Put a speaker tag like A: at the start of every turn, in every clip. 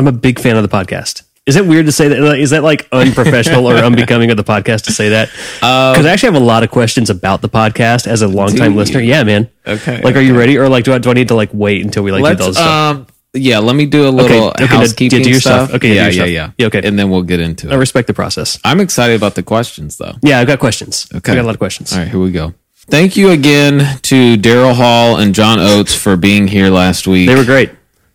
A: I'm a big fan of the podcast. Is it weird to say that? Is that like unprofessional or unbecoming of the podcast to say that? Because I actually have a lot of questions about the podcast as a longtime listener. Yeah, man.
B: Okay,
A: Like, are you ready, or like, do I, do I need to like wait until we like do
B: Let's
A: those stuff?
B: um yeah, let me do a little
A: okay,
B: housekeeping
A: do your
B: stuff.
A: stuff. Okay, do
B: yeah,
A: your
B: yeah,
A: stuff.
B: yeah,
A: Yeah, okay.
B: and then we'll get into it.
A: I respect the process.
B: I'm excited about the questions though.
A: Yeah, I've got questions.
B: Okay.
A: I got a lot of questions.
B: All right, here we go. Thank you again to Daryl Hall and John Oates for being here last week.
A: They were great.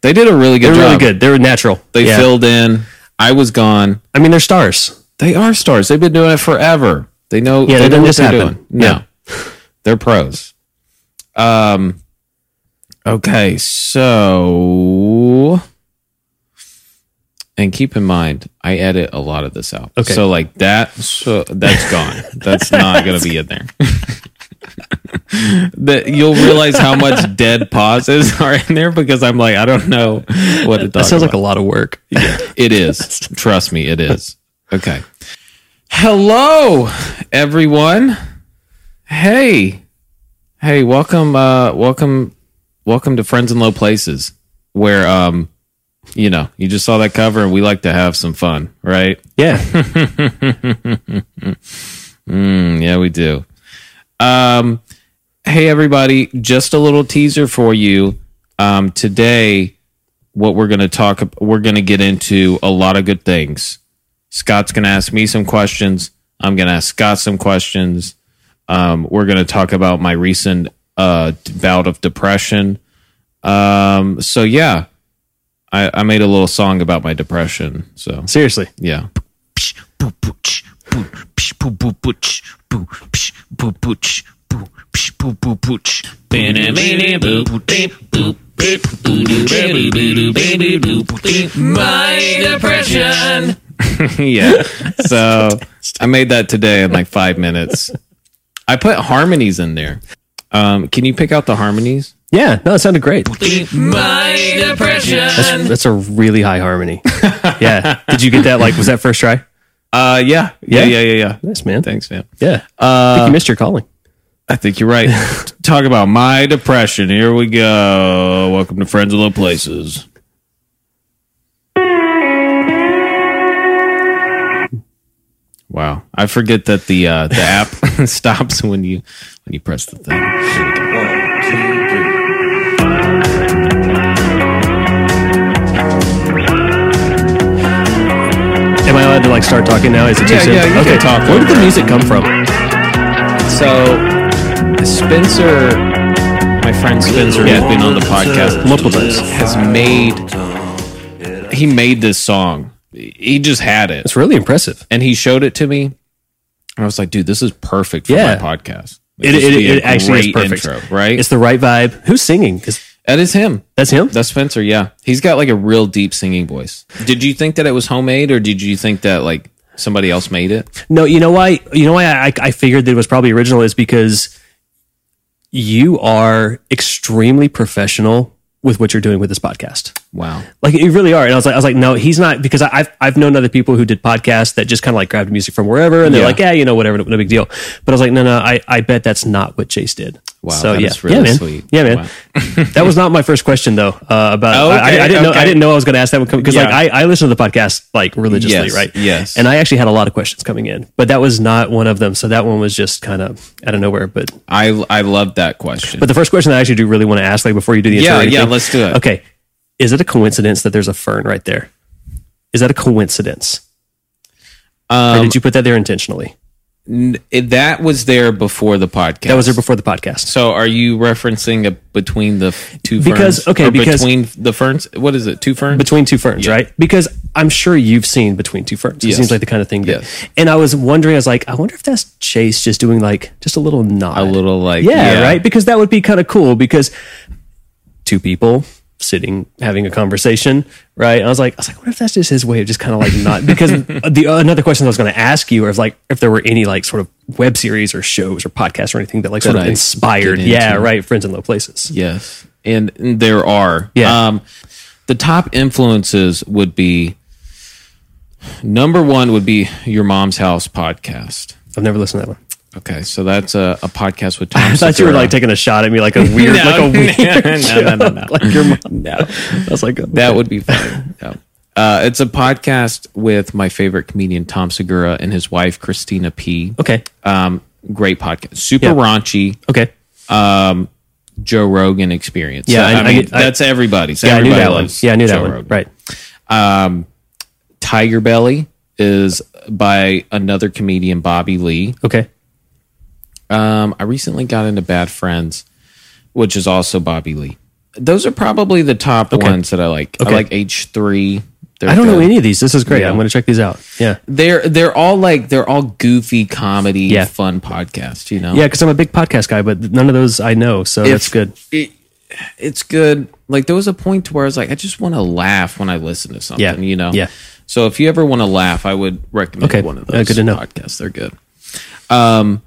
B: They did a really good
A: They were
B: job.
A: really good. They were natural.
B: They
A: Yeah.
B: filled in. I was gone.
A: I mean, they're stars.
B: They are stars. They've been doing it forever. They know.
A: Yeah,
B: they
A: that
B: know
A: didn't
B: what
A: just
B: they're
A: happen.
B: doing. No, they're pros. Um. Okay, so and keep in mind, I edit a lot of this out.
A: Okay.
B: so like that, so that's gone. that's not gonna be in there. that you'll realize how much dead pauses are in there because I'm like I don't know what to talk
A: That sounds
B: about.
A: like a lot of work.
B: Yeah, It is. Trust me, it is. Okay. Hello, everyone. Hey. Hey, welcome uh welcome welcome to Friends in Low Places where um you know, you just saw that cover and we like to have some fun, right?
A: Yeah.
B: Mm, yeah, we do. Um, hey, everybody, just a little teaser for you. Um, today, what we're going to talk, we're going to get into a lot of good things. Scott's going to ask me some questions. I'm going to ask Scott some questions. Um, we're going to talk about my recent uh, bout of depression. Um, so, yeah, I, I made a little song about my depression. So,
A: Seriously.
B: yeah.
C: My depression.
B: yeah. So I made that today in like five minutes. I put harmonies in there. Um, can you pick out the harmonies?
A: Yeah. No, it sounded great.
C: My depression.
A: That's, that's a really high harmony. Yeah. Did you get that? Like, was that first try?
B: Uh, yeah, yeah,
A: Yeah?
B: yeah, yeah.
A: Nice, man.
B: Thanks, man.
A: Yeah. I think you missed your calling.
B: I think you're right. Talk about my depression. Here we go. Welcome to Friends in Low Places. Wow, I forget that the uh, the app stops when you when you press the thing. We go.
A: Allowed to like start talking now? Is it too
B: Yeah,
A: soon?
B: yeah, you
A: okay.
B: can talk
A: Where did the music come from?
B: So Spencer, my friend Spencer, who's been on the podcast
A: Multiple times.
B: has made he made this song. He just had it,
A: It's really impressive.
B: and he showed it to me. And I was like, "Dude, this is perfect for
A: Yeah.
B: my podcast."
A: It,
B: This
A: it,
B: would be a
A: it actually is perfect.
B: intro, right?
A: It's the right vibe. Who's singing? 'Cause
B: that is him.
A: that's him.
B: That's Spencer. Yeah, he's got like a real deep singing voice. Did you think that it was homemade, or did you think that like somebody else made it?
A: No, you know why? You know why I, I figured that it was probably original is because you are extremely professional with what you're doing with this podcast.
B: Wow.
A: Like you really are. And I was like, I was like, no, he's not because I- I've I've known other people who did podcasts that just kind of like grabbed music from wherever and they're
B: Yeah.
A: like, yeah, you know, whatever, no, no big deal. But I was like, no, no, I, I bet that's not what Chase did.
B: Wow,
A: So yeah,
B: really
A: yeah, man,
B: sweet.
A: yeah, man.
B: Wow.
A: that was not my first question though. Uh, about
B: Oh,
A: I,
B: okay,
A: I, didn't know I didn't know I was going to ask that one because
B: Yeah.
A: like I, I listen to the podcast like religiously,
B: Yes,
A: right?
B: yes.
A: And I actually had a lot of questions coming in, but that was not one of them. So that one was just kind of out of nowhere. But
B: I I love that question.
A: but the first question that I actually do really want to ask, like before you do the
B: yeah,
A: or
B: yeah, let's do it.
A: Okay. Is it a coincidence that there's a fern right there? Is that a coincidence? or
B: Um,
A: did you put that there intentionally?
B: N- eh, that was there before the podcast.
A: That was there before the podcast.
B: So are you referencing a, between the two
A: Because-
B: ferns?
A: okay, because-
B: between the ferns. What is it? Two ferns.
A: Between two ferns, right? Because I'm sure you've seen between two ferns. It
B: Yes.
A: seems like the kind of thing that.
B: Yes.
A: And I was wondering, I was like, I wonder if that's Chase just doing like just a little nod,
B: a little like
A: yeah, right? Because that would be kind of cool because two people sitting having a conversation, right? And I was like, I was like, what if that's just his way of just kind of like not because the another question I was going to ask you is like if there were any like sort of web series or shows or podcasts or anything that like sort of inspired, yeah, right, friends in low places.
B: Yes, and there are.
A: Yeah.
B: Um, the top influences would be number one would be your mom's house podcast.
A: I've never listened to that one.
B: Okay, so that's a, a podcast with Tom.
A: I thought you were like taking a shot at me like a weird, like a weird,
B: no, no, no, no, no.
A: like your mom. No, I was like,
B: That would be fun. Yeah. Uh, it's a podcast with my favorite comedian Tom Segura and his wife Christina P.
A: Okay.
B: Um, great podcast, super
A: Yeah.
B: raunchy.
A: Okay.
B: Joe Rogan experience.
A: Yeah,
B: I,
A: I- I
B: mean
A: I-
B: that's everybody's.
A: Yeah, I knew
B: Everybody
A: that one. Yeah, I knew that one.
B: Rogan.
A: Right.
B: Tiger Belly is by another comedian, Bobby Lee.
A: Okay.
B: Um, I recently got into Bad Friends, which is also Bobby Lee. Those are probably the top ones that I like.
A: Okay.
B: I like H three.
A: I don't know any of these. This is great.
B: Yeah.
A: I'm going to check these out. Yeah.
B: They're they're all like they're all goofy comedy,
A: Yeah.
B: fun podcast. You know,
A: Yeah, because I'm a big podcast guy, but none of those I know, so that's good.
B: It, it's good. Like there was a point to where I was like, I just want to laugh when I listen to something.
A: Yeah.
B: You know.
A: Yeah.
B: So if you ever want to laugh, I would recommend
A: Okay.
B: one of
A: Uh,
B: those
A: good to know.
B: podcasts. They're good. Um.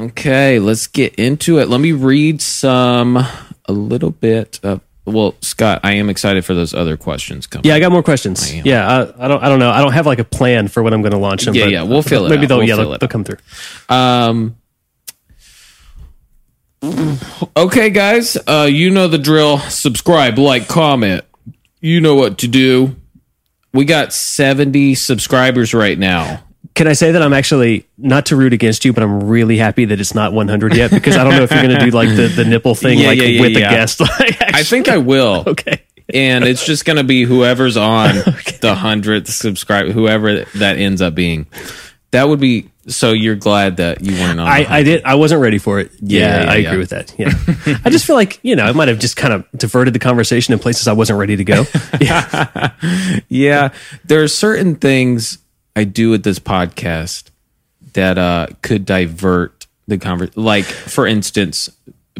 B: Okay, let's get into it. Let me read some a little bit of. Well, Scott, I am excited for those other questions coming.
A: Yeah, I got more questions.
B: am.
A: Yeah, I, I don't. I don't know. I don't have like a plan for when I'm going to launch them.
B: Yeah,
A: but
B: yeah, we'll fill it
A: Maybe
B: out.
A: they'll
B: We'll
A: yeah they'll, they'll come through.
B: Um. Okay, guys, uh, you know the drill. Subscribe, like, comment. You know what to do. We got 70 subscribers right now.
A: Can I say that I'm actually not to root against you, but I'm really happy that it's not 100 yet because I don't know if you're going to do like the, the nipple thing
B: Yeah,
A: like
B: yeah, yeah,
A: with the guest. Like,
B: I think I will.
A: okay.
B: And it's just going to be whoever's on the 100th subscribe, whoever that ends up being. That would be so you're glad that you weren't on.
A: I, I did. I wasn't ready for it. Yeah, I agree with that. Yeah, I just feel like you know I might have just kind of diverted the conversation in places I wasn't ready to go. Yeah,
B: Yeah, there are certain things I do with this podcast that uh, could divert the conversation. Like, for instance,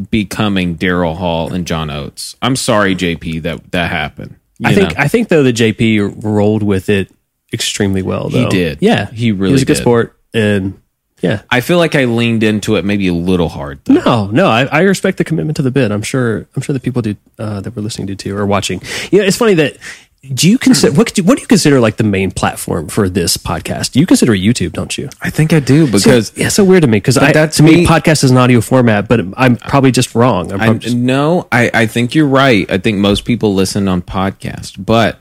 B: becoming Daryl Hall and John Oates. I'm sorry, JP, that that happened.
A: I think
B: know?
A: I think though that JP rolled with it extremely well. Though.
B: He did.
A: Yeah,
B: He really
A: he was a good
B: did.
A: sport, and yeah.
B: I feel like I leaned into it maybe a little hard. Though.
A: No, no, I, I respect the commitment to the bit. I'm sure. I'm sure the people do uh, that we're listening to too or watching. Yeah, it's funny that. Do you consider what? Do, what do you consider like the main platform for this podcast? You consider YouTube, don't you?
B: I think I do because
A: yeah, so weird to me because I
B: that's
A: to me,
B: me-
A: podcast is an audio format, but I'm probably just wrong. I'm
B: I,
A: just,
B: no, I, I think you're right. I think most people listen on podcast, but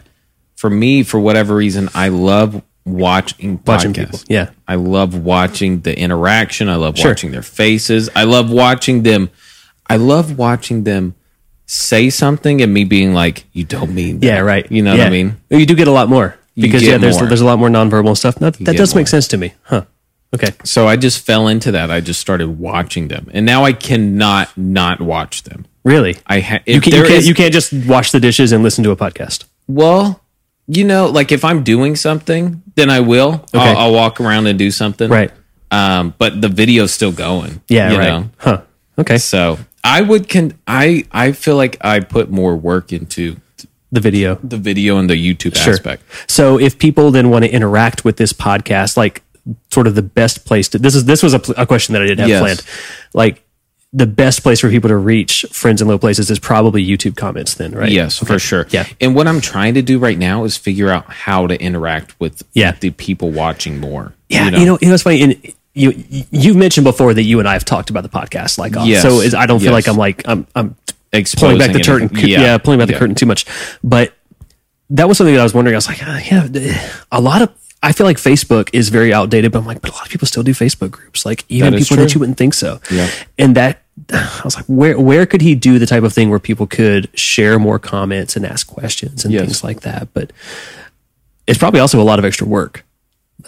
B: for me, for whatever reason, I love watching
A: Watching people, yeah.
B: I love watching the interaction. I love
A: Sure.
B: watching their faces. I love watching them. I love watching them say something and me being like, "You don't mean that."
A: yeah, right.
B: You know
A: Yeah.
B: what I mean?
A: You do get a lot more because yeah, there's
B: more.
A: there's a lot more nonverbal stuff. That, that does
B: more.
A: make sense to me, huh? Okay,
B: So I just fell into that. I just started watching them, and now I cannot not watch them.
A: really?
B: I ha-
A: you, can, you, can't,
B: is-
A: you can't just wash the dishes and listen to a podcast.
B: Well, you know, like if I'm doing something, then I will.
A: Okay.
B: I'll, I'll walk around and do something.
A: Right.
B: Um, but the video's still going.
A: Yeah,
B: you
A: right.
B: know?
A: Huh? Okay,
B: So I would can I I feel like I put more work into
A: the video.
B: the video and the YouTube
A: Sure.
B: aspect.
A: So if people then want to interact with this podcast, like sort of the best place to this is this was a, a question that I didn't have
B: Yes.
A: planned. Like the best place for people to reach friends in low places is probably YouTube comments. Then, right?
B: Yes, for sure.
A: Yeah.
B: And what I'm trying to do right now is figure out how to interact with
A: Yeah.
B: the people watching more.
A: Yeah, you know, you know, it's funny. And you you've mentioned before that you and I have talked about the podcast, like.
B: Yes.
A: so is, I don't feel
B: Yes.
A: like I'm like I'm I'm
B: Exposing
A: pulling back the curtain.
B: anything.
A: Yeah, pulling back the
B: Yeah.
A: curtain too much. But that was something that I was wondering. I was like, uh, yeah, a lot of. I feel like Facebook is very outdated, but I'm like, but a lot of people still do Facebook groups. Like even people that you wouldn't think so.
B: Yeah.
A: And that I was like, where where could he do the type of thing where people could share more comments and ask questions and
B: Yes.
A: things like that? But it's probably also a lot of extra work.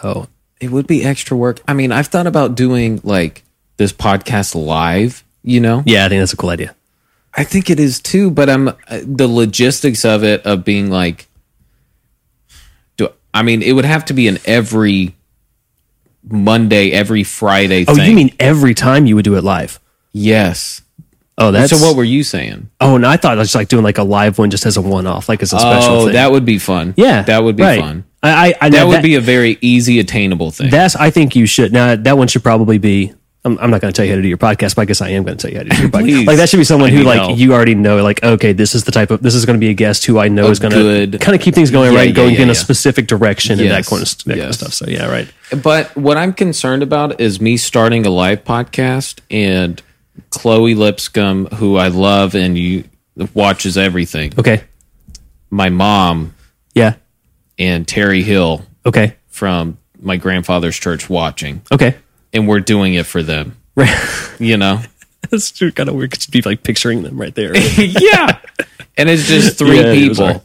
A: Oh,
B: it would be extra work. I mean, I've thought about doing like this podcast live, you know?
A: yeah, I think that's a cool idea.
B: I think it is too, but I'm uh, the logistics of it of being like do I mean it would have to be an every Monday, every Friday
A: Oh,
B: thing.
A: you mean every time you would do it live?
B: yes.
A: Oh, that's
B: so what were you saying?
A: Oh, and I thought I was like doing like a live one just as a one off, like as a special
B: oh,
A: thing.
B: that would be fun.
A: yeah,
B: That would be
A: right.
B: fun.
A: I, I, I
B: That would be a very easy attainable thing.
A: That's I think you should. Now that one should probably be. I'm, I'm not going to tell you how to do your podcast, but I guess I am going to tell you how to do your podcast. Like that should be someone
B: I
A: who like
B: help.
A: you already know. Like okay, this is the type of this is going to be a guest who I know is going to kind of keep things going
B: Yeah,
A: right,
B: yeah,
A: going
B: yeah,
A: in a specific direction and that
B: Yes,
A: kind of, that kind of stuff. So yeah, right.
B: But what I'm concerned about is me starting a live podcast and Chloe Lipscomb, who I love and you watches everything.
A: Okay.
B: My mom
A: Yeah.
B: And Terry Hill
A: Okay.
B: from my grandfather's church watching,
A: Okay.
B: and we're doing it for them.
A: Right.
B: You know?
A: That's kind of weird. Could be like picturing them right there.
B: yeah. And it's just three
A: Yeah, it was
B: people.
A: hard.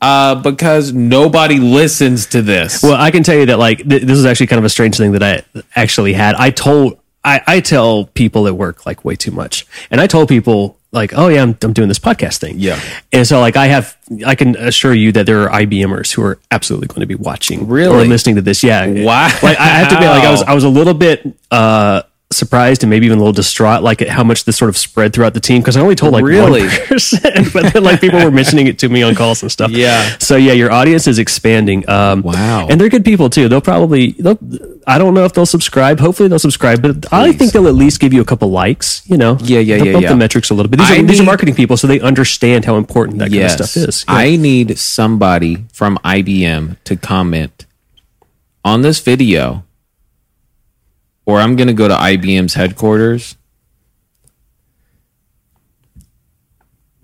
B: Uh, because nobody listens to this.
A: Well, I can tell you that like th- this is actually kind of a strange thing that I actually had. I told I, I tell people at work like way too much, and I told people like, oh yeah, I'm, I'm doing this podcast thing.
B: Yeah.
A: and so like I have I can assure you that there are IBMers who are absolutely going to be watching
B: Really?
A: or listening to this. Yeah,
B: Wow.
A: Like I have to be like I was I was a little bit. uh surprised and maybe even a little distraught like at how much this sort of spread throughout the team because I only told like
B: Really?
A: one person but then like people were mentioning it to me on calls and stuff
B: Yeah.
A: so yeah your audience is expanding um
B: Wow.
A: and they're good people too. They'll probably, they'll, I don't know if they'll subscribe. Hopefully they'll subscribe, but I think they'll at least give you a couple likes. You know,
B: Yeah, yeah,
A: They'll
B: yeah,
A: bump
B: yeah.
A: the metrics a little bit. These,
B: I
A: are, these are marketing people, so they understand how important that
B: yes.
A: kind of stuff is. Yeah.
B: I need somebody from IBM to comment on this video, or I'm going to go to IBM's headquarters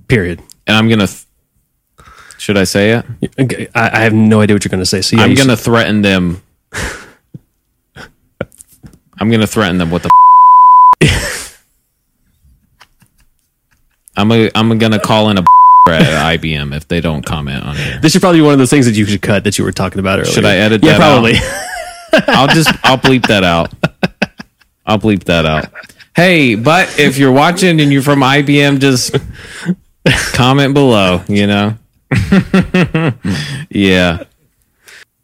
A: period.
B: and I'm going to. Th- should I say it?
A: Okay, I, I have no idea what you're going to say. So yeah,
B: I'm
A: you
B: going to threaten them. I'm going to threaten them with the. I'm a, I'm going to call in a at IBM if they don't comment on
A: it. this should probably be one of those things that you should cut that you were talking about earlier.
B: Should I edit
A: Yeah,
B: that out?
A: probably.
B: I'll just I'll bleep that out. I'll bleep that out. Hey, but if you're watching and you're from IBM, just comment below, you know? yeah.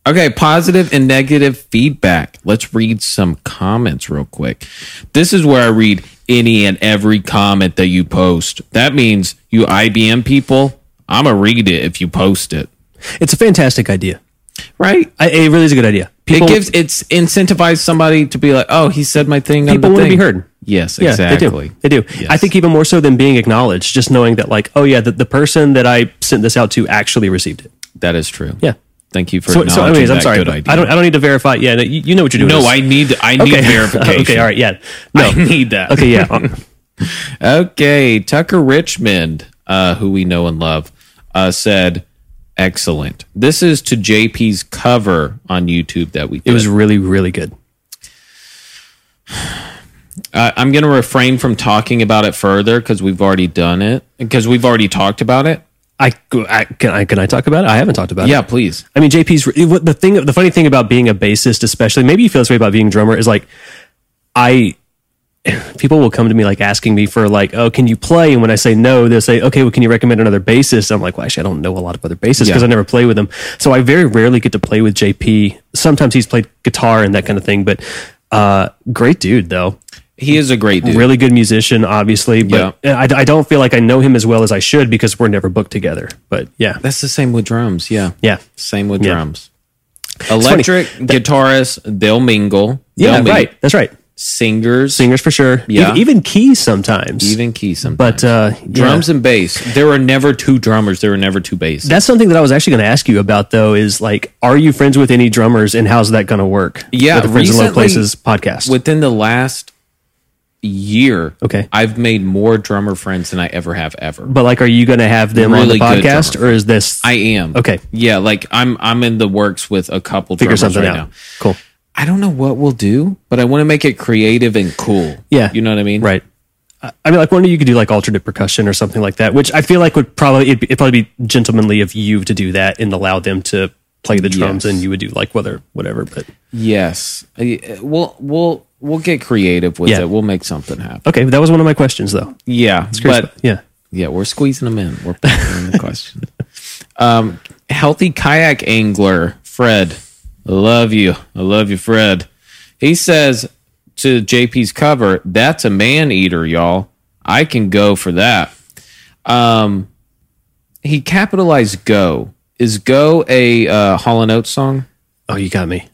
B: Okay, positive and negative feedback. Let's read some comments real quick. This is where I read any and every comment that you post. That means you IBM people, I'm going to read it if you post it.
A: it's a fantastic idea.
B: Right?
A: I, it really is a good idea. People,
B: it gives it's incentivized somebody to be like, oh, he said my thing.
A: people want to be heard.
B: Yes,
A: Yeah,
B: exactly.
A: they do. They do.
B: Yes.
A: I think even more so than being acknowledged, just knowing that, like, oh yeah, the, the person that I sent this out to actually received it.
B: That is true.
A: Yeah.
B: Thank you for
A: So,
B: acknowledging
A: so anyways, I'm sorry.
B: good idea.
A: I don't. I don't need to verify. Yeah, no, you, you know what you're doing.
B: no, I need I need
A: okay.
B: verification.
A: okay, all right. Yeah. No.
B: I need that.
A: okay. Yeah.
B: Okay, Tucker Richmond, uh, who we know and love, uh, said, "Excellent. This is to JP's cover on YouTube that we did.
A: it was really, really good.
B: Uh, I'm going to refrain from talking about it further because we've already done it because we've already talked about it.
A: I, I can I can I talk about it? I haven't talked about
B: Yeah,
A: it.
B: Yeah, please.
A: I mean, JP's the thing. The funny thing about being a bassist, especially, maybe you feel this way about being a drummer, is like I. People will come to me like asking me for like, oh, can you play? And when I say no, they'll say, okay, well, can you recommend another bassist? I'm like, well, actually, I don't know a lot of other bassists because
B: Yeah.
A: I never play with them. So I very rarely get to play with JP. Sometimes he's played guitar and that kind of thing, but uh, great dude though.
B: He is a great dude.
A: really good musician, obviously, but I, I don't feel like I know him as well as I should because we're never booked together. But yeah,
B: That's the same with drums. Yeah.
A: yeah,
B: Same with
A: Yeah.
B: drums. Electric guitarists, they'll mingle.
A: yeah,
B: They'll mingle.
A: right. That's right.
B: Singers,
A: Singers for sure.
B: Yeah.
A: even, even keys sometimes.
B: even keys sometimes.
A: but uh, yeah.
B: drums and bass. There were never two drummers. There were never two bass.
A: That's something that I was actually going to ask you about, though. Is like, are you friends with any drummers, and how's that going to work?
B: Yeah,
A: with the Friends in Low Places podcast.
B: Within the last year,
A: Okay.
B: I've made more drummer friends than I ever have ever.
A: but like, are you going to have them on the podcast, or is this
B: I am
A: Okay.
B: Yeah, like I'm I'm in the works with a couple
A: figure
B: drummers
A: something
B: right
A: out?
B: now.
A: Cool.
B: I don't know what we'll do, but I want to make it creative and cool.
A: Yeah.
B: you know what I mean.
A: Right. I mean, like, one of you could do like alternate percussion or something like that, which I feel like would probably it'd, it'd probably be gentlemanly of you to do that and allow them to play the drums,
B: Yes.
A: and you would do like whether whatever. But
B: Yes, Uh, we'll we'll we'll get creative with
A: Yeah.
B: it. We'll make something happen.
A: okay, that was one of my questions, though.
B: Yeah, but
A: about- yeah,
B: yeah, we're squeezing them in. We're putting in the question. Um, healthy kayak angler Fred, I love you. I love you, Fred. He says to JP's cover, "That's a man eater, y'all. I can go for that." Um, he capitalized "go." Is "go" a uh, Hall and Oates song?
A: oh, you got me.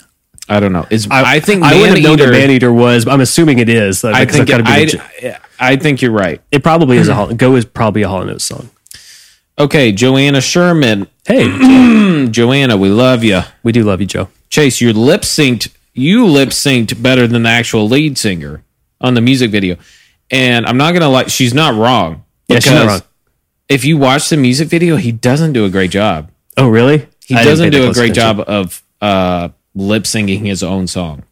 B: I don't know. Is I, think
A: I would
B: man
A: have known what man eater was. But I'm assuming it is.
B: I think it, I, I think you're right.
A: it probably is a Hall, Go is probably a Hall and Oates song.
B: Okay, Joanna Sherman.
A: Hey,
B: Joanna, we love you.
A: we do love you, Joe.
B: Chase, you lip synced. You lip synced better than the actual lead singer on the music video, and I'm not gonna lie. She's not wrong.
A: Yeah, she's not wrong.
B: If you watch the music video, he doesn't do a great job.
A: Oh, really?
B: He
A: I didn't
B: doesn't
A: that
B: do a
A: close
B: great
A: attention.
B: job of uh, lip syncing his own song.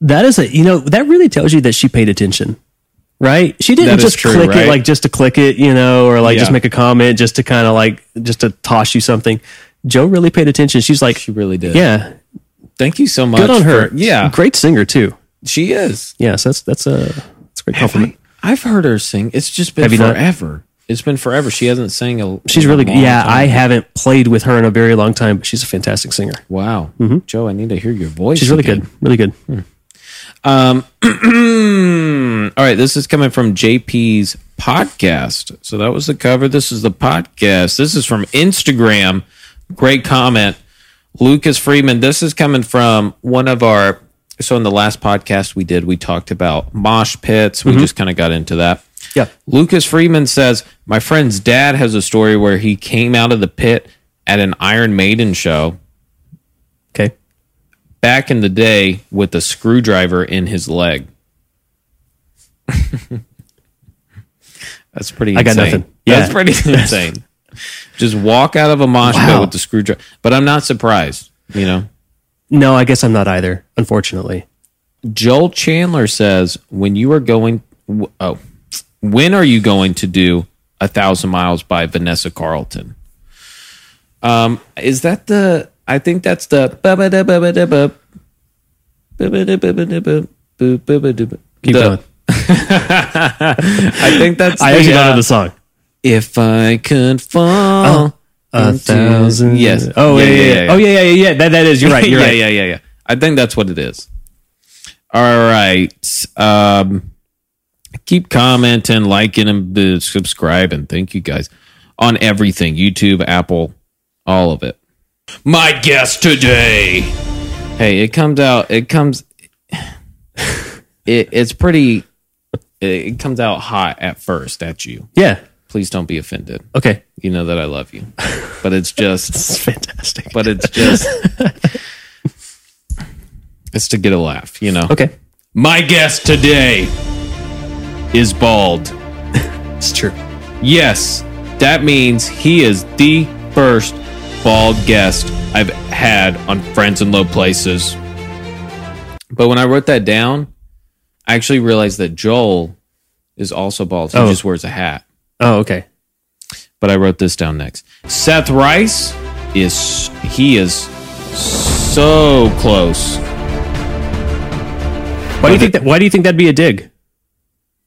A: That is a you know that really tells you that she paid attention, right? She didn't
B: That is
A: just
B: true,
A: click
B: right?
A: it like just to click it, you know, or like just
B: Yeah.
A: make a comment just to kind of like just to toss you something. Joe really paid attention. She's like,
B: She really did.
A: yeah,
B: Thank you so much.
A: good on her.
B: for- yeah,
A: great singer too.
B: she is.
A: Yes, that's that's a that's a great
B: Have
A: compliment.
B: I, have heard her sing. It's just been
A: not?
B: forever. It's been forever. She hasn't sang a.
A: She's really good. Yeah,
B: time.
A: I haven't played with her in a very long time, but she's a fantastic singer.
B: Wow, Joe, I need to hear your voice.
A: Mm-hmm. She's really
B: again.
A: good, really good.
B: Um, all right, this is coming from JP's podcast. So that was the cover. This is the podcast. This is from Instagram. Great comment. Lucas Freeman. This is coming from one of our. So in the last podcast we did, we talked about mosh pits. We mm-hmm. just kind of got into that.
A: Yeah,
B: Lucas Freeman says, My friend's dad has a story where he came out of the pit at an Iron Maiden show
A: okay.
B: back in the day with a screwdriver in his leg. That's pretty
A: I got
B: insane.
A: nothing. Yeah.
B: That's pretty insane. Just walk out of a mosh pit
A: Wow.
B: with the screwdriver. But I'm not surprised, you know.
A: No, I guess I'm not either. Unfortunately,
B: Joel Chandler says, when you are going, w- oh, when are you going to do A Thousand Miles by Vanessa Carlton? Um, is that the, I think that's the,
A: keep
B: The-
A: going.
B: I think that's
A: I
B: the,
A: actually don't
B: uh,
A: know the song.
B: If I could fall
A: A
B: into-
A: thousand.
B: Yes.
A: Oh yeah, yeah, yeah. Oh yeah, yeah, yeah. yeah. That that is. You're right. You're
B: yeah,
A: right.
B: yeah, yeah, yeah. I think that's what it is. All right. Um, keep commenting, liking, and subscribing. Thank you guys on everything YouTube, Apple, all of it. My guest today. Hey, it comes out. It comes. It, it's pretty. It comes out hot at first at you.
A: Yeah.
B: Please don't be offended.
A: Okay.
B: You know that I love you, but it's just
A: It's fantastic.
B: but it's just it's to get a laugh, you know.
A: okay.
B: My guest today is bald.
A: It's true.
B: Yes, that means he is the first bald guest I've had on Friends in Low Places. But when I wrote that down, I actually realized that Joel is also bald. He
A: Oh.
B: just wears a hat.
A: Oh, okay.
B: But I wrote this down next. Seth Rice is he is so close.
A: Why do you think that? Why do you think that'd be a dig?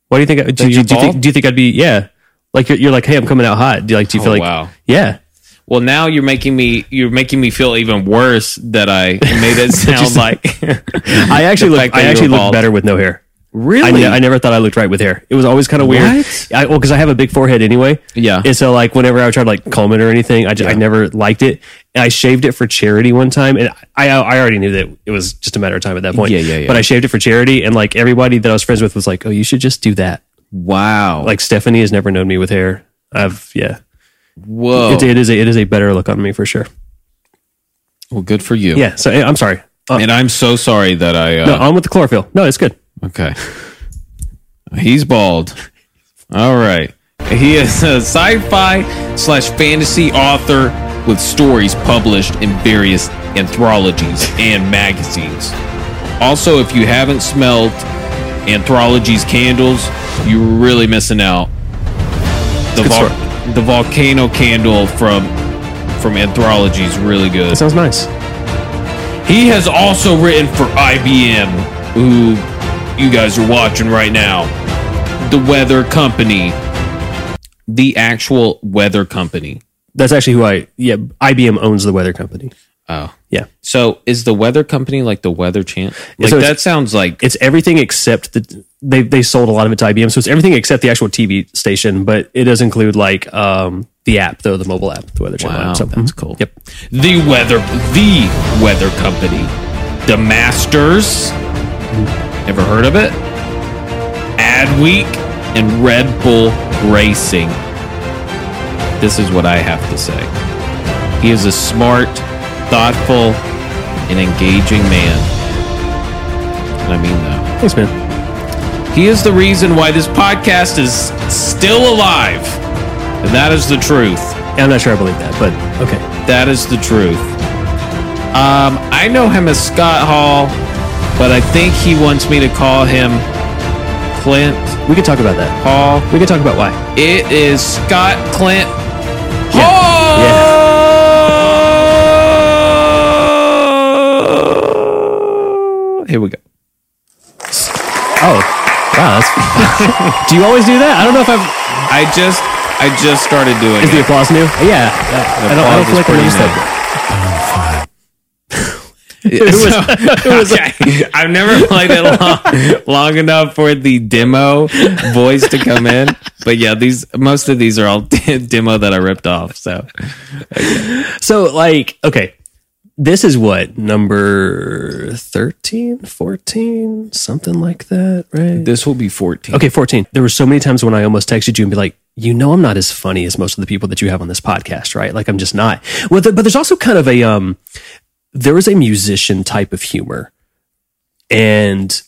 A: Why do you think? Do you, do you think? Do you think I'd be? Yeah. Like you're, you're like, hey, I'm coming out hot. Do you like? Do you
B: Oh,
A: feel like?
B: wow.
A: Yeah.
B: Well, now you're making me you're making me feel even worse that I made it sound like
A: I actually look. I actually look
B: bald.
A: better with no hair. I,
B: really.
A: ne- I never thought I looked right with hair. It was always kind of weird.
B: What?
A: I, well, because I have a big forehead anyway.
B: Yeah.
A: And so, like, whenever I would try to like comb it or anything, I, ju- I never liked it. And I shaved it for charity one time, and I I already knew that it was just a matter of time at that point.
B: Yeah, yeah, yeah.
A: But I shaved it for charity, and like everybody that I was friends with was like, "Oh, you should just do that."
B: wow.
A: Like Stephanie has never known me with hair. I've yeah.
B: whoa.
A: It, it is a, it is a better look on me for sure.
B: well, good for you.
A: Yeah. So eh, I'm sorry. Uh,
B: And I'm so sorry that I. Uh,
A: no, on with the chlorophyll. No, it's good.
B: Okay. He's bald. All right. He is a sci-fi slash fantasy author with stories published in various anthologies and magazines. Also, if you haven't smelled anthologies candles, you're really missing out. The, vol- the volcano candle from from Anthology is really good.
A: That sounds nice.
B: He has also written for IBM, who you guys are watching right now. The Weather Company. The actual Weather Company.
A: That's actually who I yeah. IBM owns the weather company.
B: Oh.
A: Yeah.
B: So is the Weather Company like the Weather Channel? Like
A: So
B: that sounds like
A: It's everything except the they they sold a lot of it to IBM, so it's everything except the actual TV station, but it does include like um the app though, the mobile app, the Weather Channel
B: Wow,
A: app. So
B: that's
A: mhm.
B: cool.
A: Yep.
B: the Weather the Weather Company. The Masters. Ever heard of it? Ad Week and Red Bull Racing. This is what I have to say. He is a smart, thoughtful, and engaging man. And I mean that.
A: Thanks, man.
B: He is the reason why this podcast is still alive. And that is the truth.
A: I'm not sure I believe that, but okay.
B: That is the truth. Um, I know him as Scott Hall, but I think he wants me to call him Clint
A: We could talk about that.
B: Paul.
A: We could talk about why.
B: It is Scott Clint
A: Yeah.
B: Hall. Here we go.
A: Oh, wow. That's, do you always do that? I don't know if I've.
B: I just I just started doing
A: Is the applause new? Yeah. I don't, I don't feel like I
B: is
A: noticed
B: pretty
A: that.
B: okay. I've never played it long, long enough for the demo voice to come in. But yeah, these most of these are all demo that I ripped off. So
A: So, like, okay, this is what number 13, 14, something like that, right?
B: this will be 14.
A: Okay, 14. There were so many times when I almost texted you and be like, you know, I'm not as funny as most of the people that you have on this podcast, right? Like, I'm just not. Well, th- but there's also kind of a, um, there is a musician type of humor. And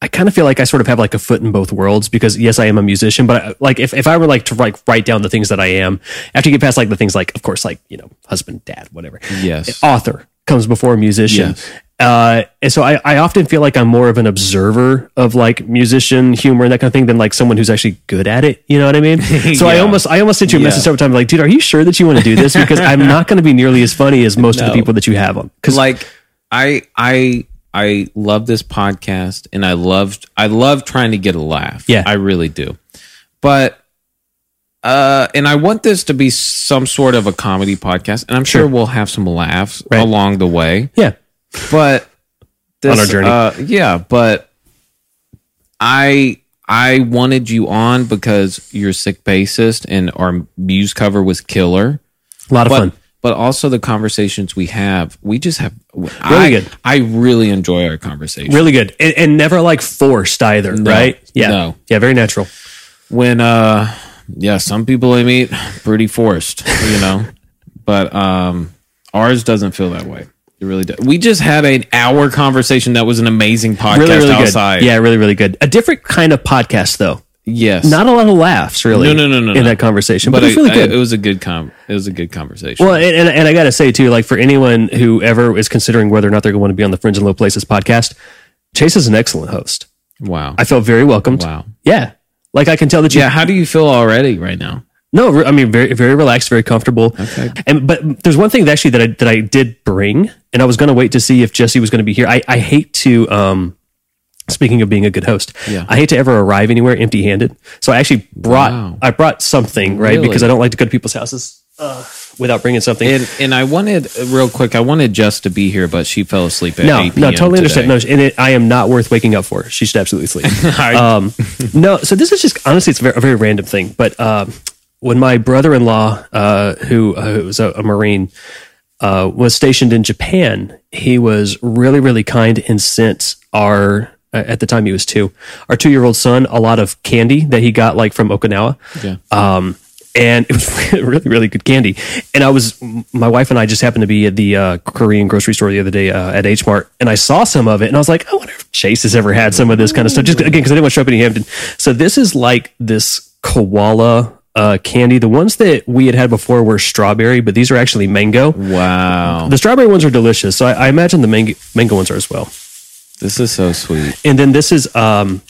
A: I kind of feel like I sort of have like a foot in both worlds because yes, I am a musician, but I, like if, if I were like to like write down the things that I am, after you get past like the things like, of course, like, you know, husband, dad, whatever.
B: Yes.
A: Author comes before musician.
B: Yes.
A: Uh, and so I, I often feel like I'm more of an observer of like musician humor and that kind of thing than like someone who's actually good at it. You know what I mean? So I almost, I almost sent you a
B: Yeah.
A: message every time like, dude, are you sure that you want to do this? Because I'm not going to be nearly as funny as most of the people that you have on. Cause
B: like I I I love this podcast and I loved I love trying to get a laugh.
A: Yeah.
B: I really do. But uh and I want this to be some sort of a comedy podcast and I'm sure,
A: Sure.
B: we'll have some laughs
A: Right.
B: along the way.
A: yeah,
B: But this,
A: On our journey.
B: Uh, yeah, but I I wanted you on because you're a sick bassist and our muse cover was killer
A: a lot of
B: but
A: fun.
B: but also the conversations we have, we just have really
A: good.
B: I really enjoy our conversation.
A: Really good. And, and never like forced either, right? Yeah.
B: No.
A: Yeah. Very natural.
B: When uh, yeah, some people I meet pretty forced, you know, but um, ours doesn't feel that way. It really does. We just had an hour conversation that was an amazing podcast
A: Really, really
B: outside.
A: good. Yeah. Really, really good. A different kind of podcast though.
B: Yes.
A: Not a lot of laughs really.
B: No, no, no, no,
A: In
B: no.
A: that conversation, but,
B: but
A: it's
B: I-
A: really
B: I-
A: good.
B: it was a good com. It was a good conversation.
A: Well, and, and, and I got to say too, like for anyone who ever is considering whether or not they're going to want to be on the Friends in Low Places podcast, Chase is an excellent host.
B: wow.
A: I felt very welcomed.
B: wow.
A: Yeah. Like I can tell that you,
B: Yeah. How do you feel already right now?
A: No, I mean, very, very relaxed, very comfortable.
B: Okay.
A: And, but there's one thing that actually that I, that I did bring, and I was going to wait to see if Jesse was going to be here. I, I hate to, um, speaking of being a good host,
B: Yeah.
A: I hate to ever arrive anywhere empty handed. So I actually brought,
B: Wow.
A: I brought something, right?
B: Really?
A: Because I don't like to go to people's houses, uh, without bringing something.
B: And and I wanted real quick. I wanted Jess to be here, but she fell asleep at
A: No,
B: 8
A: no, totally
B: today.
A: understand. No, and it, I am not worth waking up for. She should absolutely sleep. Um, no, so this is just honestly, it's a very, a very random thing. But um, when my brother-in-law, uh, who, uh, was a, a Marine, uh, was stationed in Japan, he was really, really kind and sent our. uh, At the time, he was two. Our two-year-old son a lot of candy that he got like from Okinawa
B: Yeah.
A: um, and it was really, really good candy. And I was, my wife and I just happened to be at the uh, Korean grocery store the other day uh, at H Mart, and I saw some of it, and I was like, I wonder if Chase has ever had some of this kind of stuff. Just again, because I didn't want to show up in Hampton. So this is like this koala uh, candy. The ones that we had had before were strawberry, but these are actually mango.
B: wow.
A: The strawberry ones are delicious, so I, I imagine the mango mango ones are as well.
B: This is so sweet.
A: And then this is, um,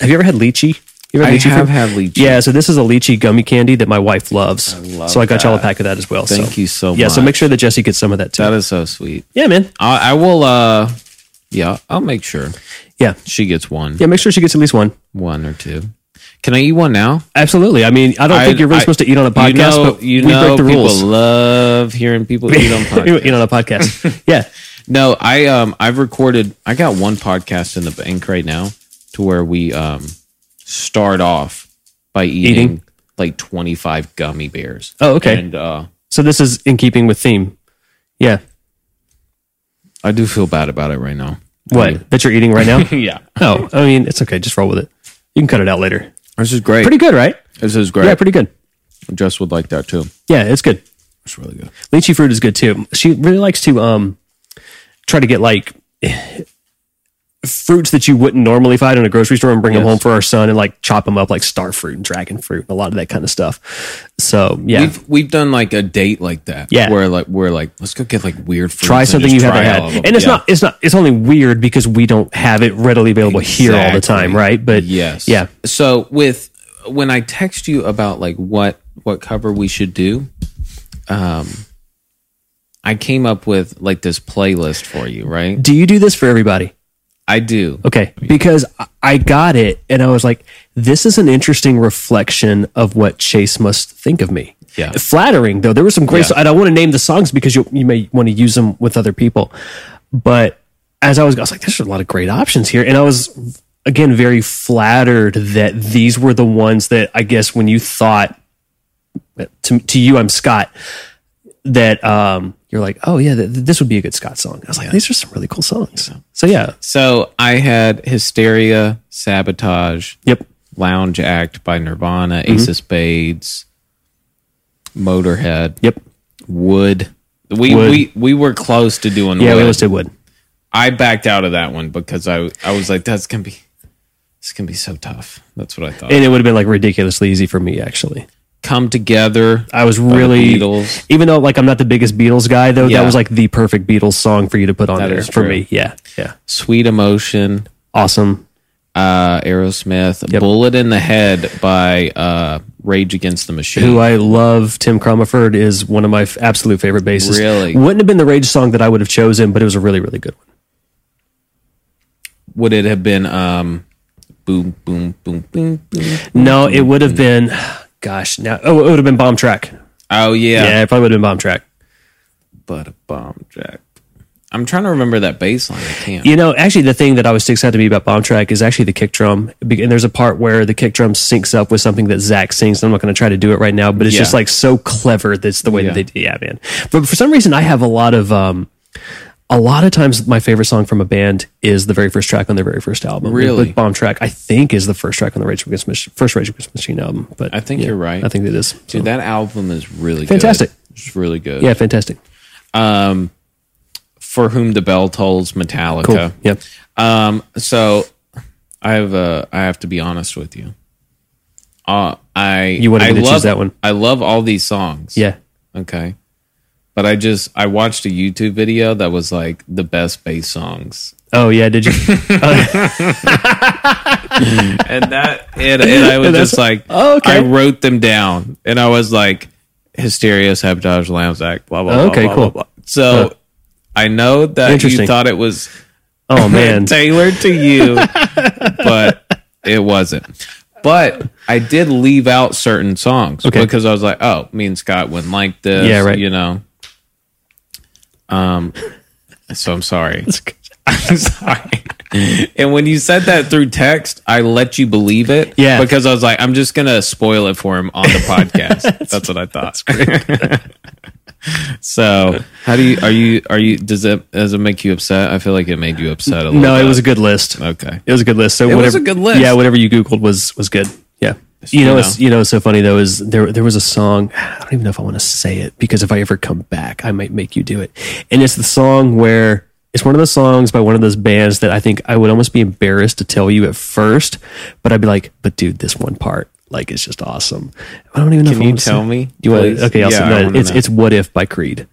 A: have you ever had lychee? You ever
B: I
A: lychee
B: have had lychee.
A: Yeah, so this is a lychee gummy candy that my wife loves.
B: love
A: so I got y'all a pack of that as well.
B: Thank
A: so.
B: you so
A: Yeah, so make sure that Jesse gets some of that too.
B: That is so sweet.
A: yeah, man.
B: I, I will. uh Yeah, I'll make sure
A: Yeah,
B: she gets one,
A: yeah. Make sure she gets at least one.
B: one or two. Can I eat one now?
A: Absolutely. I mean, I don't think you're really
B: I-
A: supposed to eat on a podcast,
B: you know,
A: but
B: you
A: we
B: know,
A: break the
B: people
A: rules.
B: love hearing people eat on podcasts.
A: eat on a podcast. yeah.
B: No, I um I've recorded I got one podcast in the bank right now to where we um start off by eating,
A: Eating?
B: like 25 gummy bears.
A: Oh, okay.
B: And uh
A: So this is in keeping with theme. Yeah.
B: I do feel bad about it right now.
A: What that you're eating right now?
B: yeah.
A: oh, I mean, it's okay. Just roll with it. You can cut it out later.
B: This is great.
A: Pretty good, right?
B: this is great.
A: Yeah, pretty good.
B: Jess would like that too.
A: Yeah, it's good.
B: It's really good.
A: lychee fruit is good too. She really likes to um try to get like fruits that you wouldn't normally find in a grocery store and bring them home for our son and like chop them up like star fruit and dragon fruit and a lot of that kind of stuff. So yeah,
B: We've we've done like a date like that.
A: Yeah.
B: Where like we're like, let's go get like weird fruits
A: try something you haven't had,
B: all of them.
A: and it's
B: Yeah.
A: not it's not it's only weird because we don't have it readily available here all the time, right? But
B: yes.
A: yeah,
B: So with when I text you about like what what cover we should do, um I came up with like this playlist for you, right?
A: do you do this for everybody?
B: I do.
A: Okay, because I- got it and I was like, this is an interesting reflection of what Chase must think of me.
B: Yeah.
A: Flattering though. There were some great
B: Yeah.
A: I don't want to name the songs because you you may want to use them with other people. But as I was I was like, there's a lot of great options here. And I was again very flattered that these were the ones that I guess when you thought to to you I'm Scott that um you're like, oh yeah, th- this would be a good Scott song. I was like, these are some really cool songs. So yeah,
B: So I had Hysteria, Sabotage,
A: yep.
B: Lounge Act by Nirvana,
A: Mm-hmm.
B: Ace of Spades, Motorhead,
A: Yep.
B: Wood. We
A: Wood.
B: we we were close to doing
A: Yeah,
B: Wood.
A: we listed wood.
B: I backed out of that one because I I was like, that's gonna be it's gonna be so tough. That's what I thought.
A: And it would have been like ridiculously easy for me actually.
B: Come together.
A: I was really
B: Beatles.
A: even though like I'm not the biggest Beatles guy though,
B: Yeah.
A: that was like the perfect Beatles song for you to put on
B: That
A: there
B: is
A: for
B: true.
A: me. Yeah. Yeah.
B: Sweet Emotion,
A: Awesome.
B: uh, Aerosmith,
A: Yep.
B: Bullet in the Head by uh, Rage Against the Machine.
A: Who I love, Tim Commerford is one of my f- absolute favorite bassists.
B: Really?
A: Wouldn't have been the Rage song that I would have chosen, but it was a really, really good one.
B: Would it have been um, boom, boom, boom, boom, boom?
A: No, it would have been gosh, now oh it would have been bomb track.
B: Oh yeah,
A: Yeah, it probably would have been bomb track.
B: but a bomb jack. I'm trying to remember that bass line. I can't.
A: You know, actually, the thing that always sticks out to me about Bomb Track is actually the kick drum. And there's a part where the kick drum syncs up with something that Zach sings. I'm not going to try to do it right now, but it's
B: Yeah.
A: just like so clever. That's the way
B: Yeah.
A: that they do. Yeah, man. But for some reason, I have a lot of, um, a lot of times my favorite song from a band is the very first track on their very first album.
B: Really?
A: But Bomb Track, I think, is the first track on the Rage Against Mach- first Rage Against the Machine album. But
B: I think
A: yeah,
B: you're right.
A: I think it is. So,
B: Dude, that album is really
A: Fantastic.
B: Good. It's really good.
A: yeah, fantastic.
B: Um, for whom the bell tolls, Metallica.
A: Cool. Yep.
B: Um, so I have uh, I have to be honest with you. Uh, I
A: You wanted
B: I
A: to choose that one.
B: I love all these songs.
A: Yeah.
B: Okay. But I just I watched a YouTube video that was like the best bass songs.
A: Oh, yeah. Did you?
B: And that and, and I was
A: And
B: just like
A: Oh, okay.
B: I wrote them down and I was like Hysteria, Sabotage, Lounge Act, blah blah
A: Oh, okay,
B: blah,
A: cool.
B: blah, blah. So I know that you thought it was
A: Oh, man.
B: tailored to you, but it wasn't. But I did leave out certain songs
A: Okay.
B: because I was like, oh, me and Scott wouldn't like this.
A: Yeah, right.
B: You know. Um, so I'm sorry. I'm sorry. And when you said that through text, I let you believe it.
A: Yeah.
B: Because I was like, I'm just gonna spoil it for him on the podcast. That's what I thought. so how do you are you are you does it does it make you upset? I feel like it made you upset a little
A: No, it was a good list.
B: Okay.
A: It was a good list. So
B: It
A: whatever,
B: was a good list.
A: Yeah, whatever you googled was was good. Yeah. You know,
B: know.
A: it's you know, it's so funny though is there there was a song. I don't even know if I want to say it because if I ever come back, I might make you do it. And it's the song where it's one of the songs by one of those bands that I think I would almost be embarrassed to tell you at first, but I'd be like, "But dude, this one part, like, it's just awesome." I don't even know.
B: Can
A: if
B: you tell me,
A: Do you want? Okay, I'll
B: Yeah,
A: say
B: I
A: It's
B: know.
A: it's "What If" by Creed.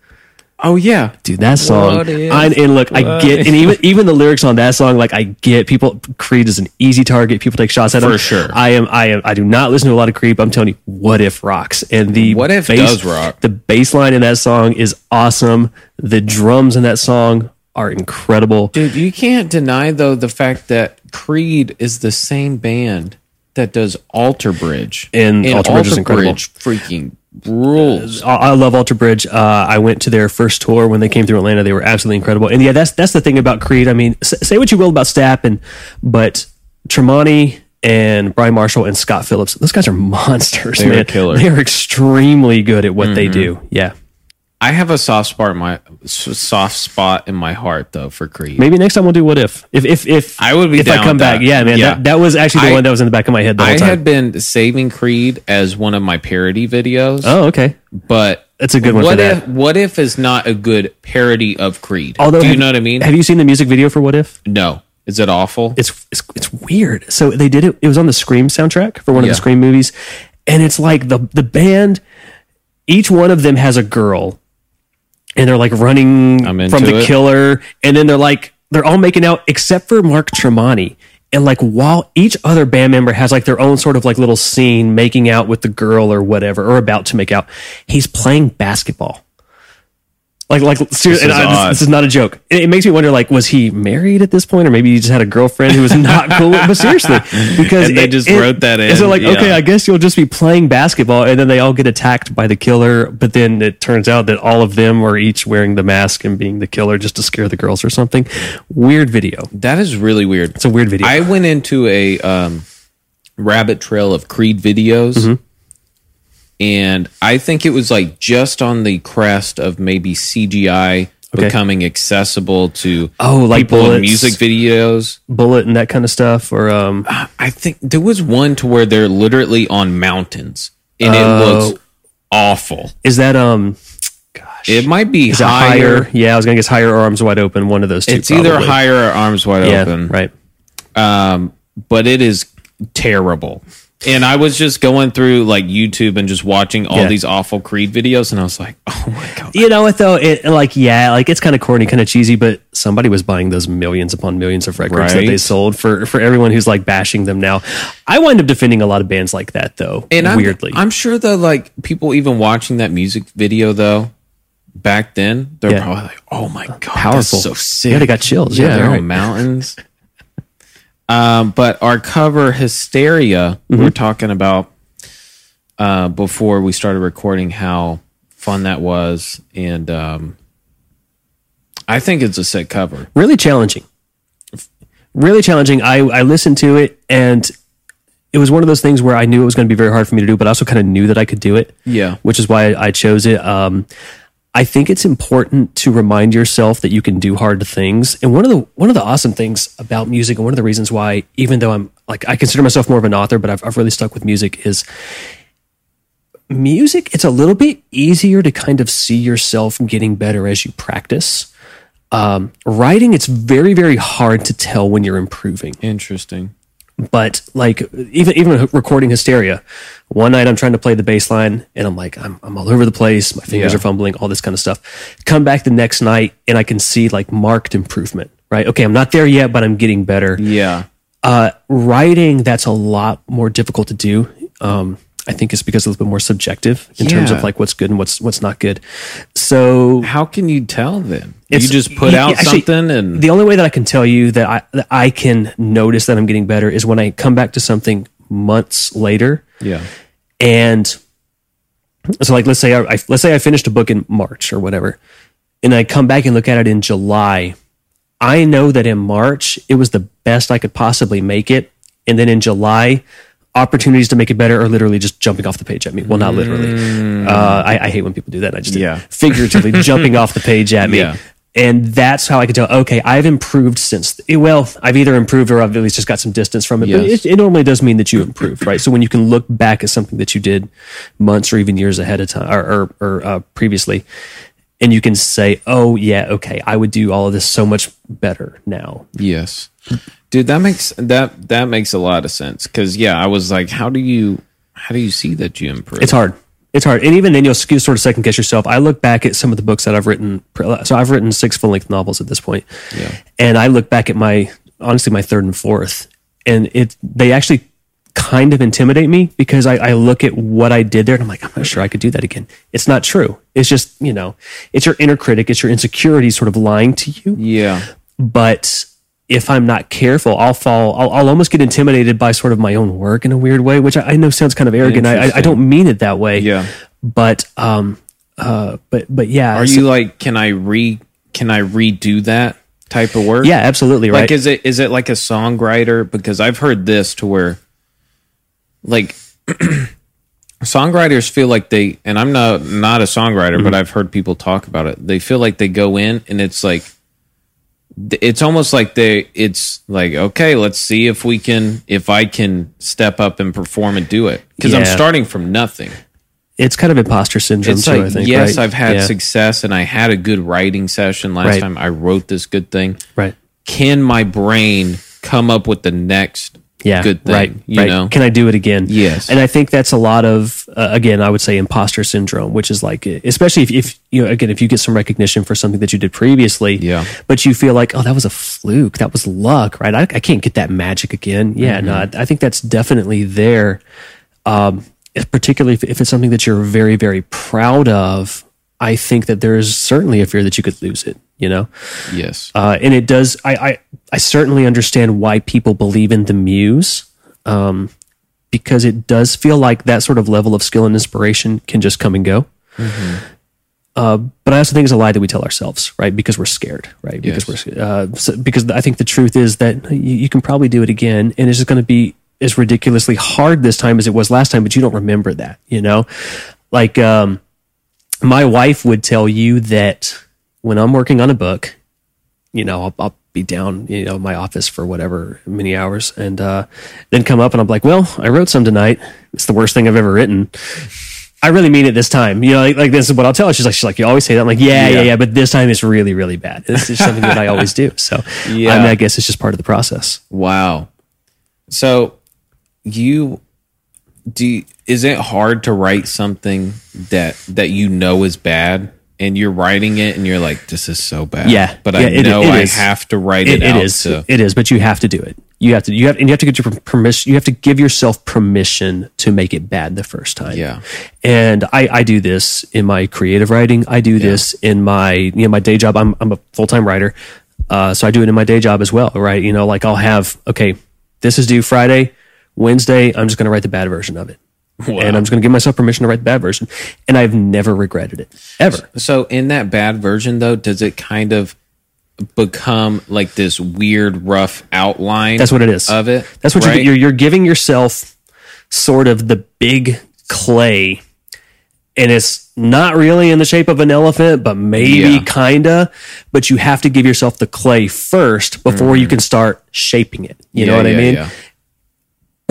B: Oh yeah.
A: Dude, that song. I, and look, I get, and even even the lyrics on that song, like I get people. Creed is an easy target. People take shots at him
B: For sure.
A: I am, I am, I do not listen to a lot of Creed. I'm telling you, What If rocks, and the
B: What If
A: bass-
B: does rock.
A: The bass line in that song is awesome. The drums in that song are incredible.
B: Dude, you can't deny though the fact that Creed is the same band that does Alter Bridge.
A: And Alter Bridge is incredible.
B: Bridge freaking rules.
A: I I love Alter Bridge. Uh, I went to their first tour when they came through Atlanta. They were absolutely incredible. And yeah, that's that's the thing about Creed. I mean, s- say what you will about Stapp, and but Tremonti and Brian Marshall and Scott Phillips, those guys are monsters,
B: They are
A: man. They are extremely good at what they
B: Mm-hmm.
A: do. Yeah.
B: I have a soft spot in my soft spot in my heart though for Creed.
A: Maybe next time we'll do What If. If if if
B: I would be
A: if I come
B: with
A: back.
B: that.
A: Yeah, man.
B: Yeah.
A: That, that was actually the
B: I-
A: one that was in the back of my head the whole
B: I had been saving Creed as one of my parody videos,
A: oh, okay.
B: but
A: That's a good one
B: What
A: that.
B: if What if is not a good parody of Creed?
A: Although,
B: do you
A: have-
B: know what I mean?
A: Have you seen the music video for What If?
B: no, Is it awful?
A: it's it's it's weird. So they did it. It was on the Scream soundtrack for one of
B: Yeah.
A: the Scream movies, and it's like the the band. Each one of them has a girl, and they're like running from the
B: it.
A: killer, and then they're like they're all making out except for Mark Tremonti. And like while each other band member has like their own sort of like little scene making out with the girl or whatever, or about to make out, he's playing basketball. Like, like, seriously,
B: is
A: and I- this, this is not a joke. It, it makes me wonder, like, was he married at this point, or maybe he just had a girlfriend who was not cool? with But seriously, because
B: And they
A: it-
B: just
A: it-
B: wrote that in,
A: So like,
B: yeah.
A: okay, I guess you'll just be playing basketball, and then they all get attacked by the killer. But then it turns out that all of them are each wearing the mask and being the killer just to scare the girls or something. Weird video.
B: that is really weird.
A: It's a weird video.
B: I went into a um, rabbit trail of Creed videos,
A: Mm-hmm.
B: And I think it was like just on the crest of maybe CGI
A: Okay.
B: becoming accessible to
A: Oh, like
B: people in music videos.
A: Bullet and that kind of stuff, or um,
B: I think there was one to where they're literally on mountains, and it
A: Oh.
B: looks awful.
A: is that um, gosh,
B: It might be
A: is it
B: higher.
A: higher? Yeah, I was gonna guess higher or arms wide open. One of those two.
B: It's either higher or arms wide
A: Yeah,
B: open.
A: right.
B: um, but it is terrible. And I was just going through like YouTube and just watching all
A: Yeah.
B: these awful Creed videos, and I was like, "Oh my god!"
A: You know what though? It like yeah, like it's kind of corny, kind of cheesy, but somebody was buying those millions upon millions of records that they sold for for everyone who's like bashing them now. I wind up defending a lot of bands like that though.
B: And I'm,
A: weirdly,
B: I'm sure that like people even watching that music video though back then, they're
A: Yeah.
B: probably like, "Oh my god,
A: powerful,
B: that's so sick!"
A: Yeah, they got chills.
B: Yeah,
A: Yeah,
B: they're
A: right.
B: on mountains. Um, but our cover hysteria, we
A: Mm-hmm.
B: we're talking about uh, before we started recording how fun that was, and um, I think it's a sick cover.
A: really challenging. Really challenging. I I listened to it and it was one of those things where I knew it was going to be very hard for me to do, but I also kind of knew that I could do it.
B: Yeah.
A: which is why I chose it. Um, I think it's important to remind yourself that you can do hard things. And one of the one of the awesome things about music, and one of the reasons why, even though I'm like I consider myself more of an author, but I've, I've really stuck with music is music. It's a little bit easier to kind of see yourself getting better as you practice. Um, writing, it's very very hard to tell when you're improving
B: Interesting.
A: But like even even recording hysteria one night i'm trying to play the bass line and i'm like i'm, I'm all over the place my fingers
B: Yeah.
A: are fumbling all this kind of stuff come back the next night and i can see like marked improvement right okay i'm not there yet but i'm getting better
B: Yeah.
A: uh, writing that's a lot more difficult to do um, i think it's because it's a little bit more subjective in terms of like what's good and what's what's not good. So
B: How can you tell then? You just put
A: yeah,
B: out
A: actually,
B: something and
A: the only way that I can tell you that I that I can notice that I'm getting better is when I come back to something months later.
B: Yeah.
A: and so like let's say I, I let's say I finished a book in March or whatever and I come back and look at it in July. I know that in March it was the best I could possibly make it. And then in July opportunities to make it better are literally just jumping off the page at me well not literally uh, I, I hate when people do that I just
B: Yeah.
A: figuratively jumping off the page at me
B: Yeah.
A: and that's how I can tell, okay, I've improved since, well, I've either improved or I've at least just got some distance from it. But it, it normally does mean that you improved, right? So when you can look back at something that you did months or even years ahead of time or, or, or uh, previously, and you can say, oh, yeah, okay, I would do all of this so much better now.
B: Yes. Dude, that makes that that makes a lot of sense cuz yeah, I was like how do you how do you see that you improve?
A: It's hard. It's hard. And even then, you'll sort of second guess yourself. I look back at some of the books that I've written. So I've written six full length novels at this point.
B: Yeah.
A: And I look back at my, honestly, my third and fourth, and it, they actually kind of intimidate me because I, I look at what I did there and I'm like, I'm not sure I could do that again. It's not true. It's just, you know, it's your inner critic, it's your insecurities sort of lying to you
B: Yeah.
A: but if I'm not careful, I'll fall. I'll, I'll almost get intimidated by sort of my own work in a weird way, which I, I know sounds kind of arrogant. I, I, don't mean it that way.
B: Yeah.
A: But um, uh, but but yeah.
B: Are you like can I re can I redo that type of work?
A: Yeah, absolutely right.
B: Like is it is it like a songwriter because I've heard this to where like songwriters feel like they and I'm not not a songwriter
A: Mm-hmm.
B: but I've heard people talk about it. They feel like they go in and it's like it's almost like they it's like okay let's see if we can if i can step up and perform and do it because i'm starting from nothing
A: it's kind of imposter syndrome
B: it's
A: too.
B: like
A: I think.
B: yes
A: right?
B: i've had
A: Yeah.
B: success and i had a good writing session last
A: Right.
B: time i wrote this good thing
A: Right.
B: can my brain come up with the next
A: yeah,
B: good thing?
A: right,
B: you
A: right.
B: know,
A: Can I do it again?
B: Yes.
A: and I think that's a lot of uh, again, I would say imposter syndrome, which is like, especially if, if you know, again, if you get some recognition for something that you did previously,
B: Yeah.
A: but you feel like, oh, that was a fluke, that was luck, right? I, I can't get that magic again. Yeah, no,
B: Mm-hmm.
A: I, I think that's definitely there. Um, particularly if, if it's something that you're very, very proud of. I think that there is certainly a fear that you could lose it. You know,
B: yes,
A: uh, and it does. I, I I certainly understand why people believe in the muse, um, because it does feel like that sort of level of skill and inspiration can just come and go. Uh, but I also think it's a lie that we tell ourselves, right? Because we're scared, right? Because
B: Yes.
A: we're uh, so, because I think the truth is that you, you can probably do it again, and it's just going to be as ridiculously hard this time as it was last time. But you don't remember that, you know, like um, my wife would tell you that when I'm working on a book, you know, I'll, I'll be down, you know, my office for whatever many hours, and uh, then come up and I'm like, well, I wrote some tonight. It's the worst thing I've ever written. I really mean it this time. You know, like, like this is what I'll tell her. She's like, she's like, you always say that. I'm like, yeah, yeah, yeah, yeah but this time it's really, really bad. This is something that I always do. So,
B: Yeah.
A: I mean, I guess it's just part of the process.
B: wow. So you do? you- Is it hard to write something that that you know is bad? And you're writing it, and you're like, "This is so bad."
A: Yeah.
B: but
A: Yeah,
B: I
A: it-
B: know
A: it
B: I have to write it,
A: It, it is.
B: to-
A: It is, but you have to do it. You have to. You have, and you have to get your permission. You have to give yourself permission to make it bad the first time.
B: Yeah.
A: And I, I do this in my creative writing. I do this in my, you know, my day job. I'm, I'm a full time writer, uh, so I do it in my day job as well. Right? You know, like I'll have okay, this is due Friday, Wednesday. I'm just going to write the bad version of it. And I'm just going to give myself permission to write the bad version. And I've never regretted it ever.
B: So in that bad version though, does it kind of become like this weird rough outline?
A: That's what it is.
B: Of it.
A: That's what
B: right?
A: you're, you're you're giving yourself sort of the big clay and it's not really in the shape of an elephant, but maybe
B: Yeah.
A: kinda. But you have to give yourself the clay first before you can start shaping it. You know
B: Mm. Yeah,
A: what I
B: yeah,
A: mean?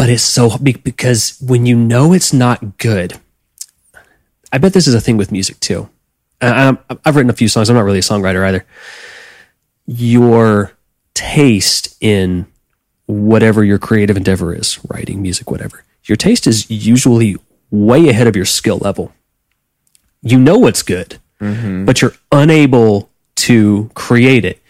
A: But it's so because when you know it's not good, I bet this is a thing with music too. I, I've written a few songs. I'm not really a songwriter either. Your taste in whatever your creative endeavor is, writing, music, whatever, your taste is usually way ahead of your skill level. You know what's good, mm-hmm. but you're unable to create it.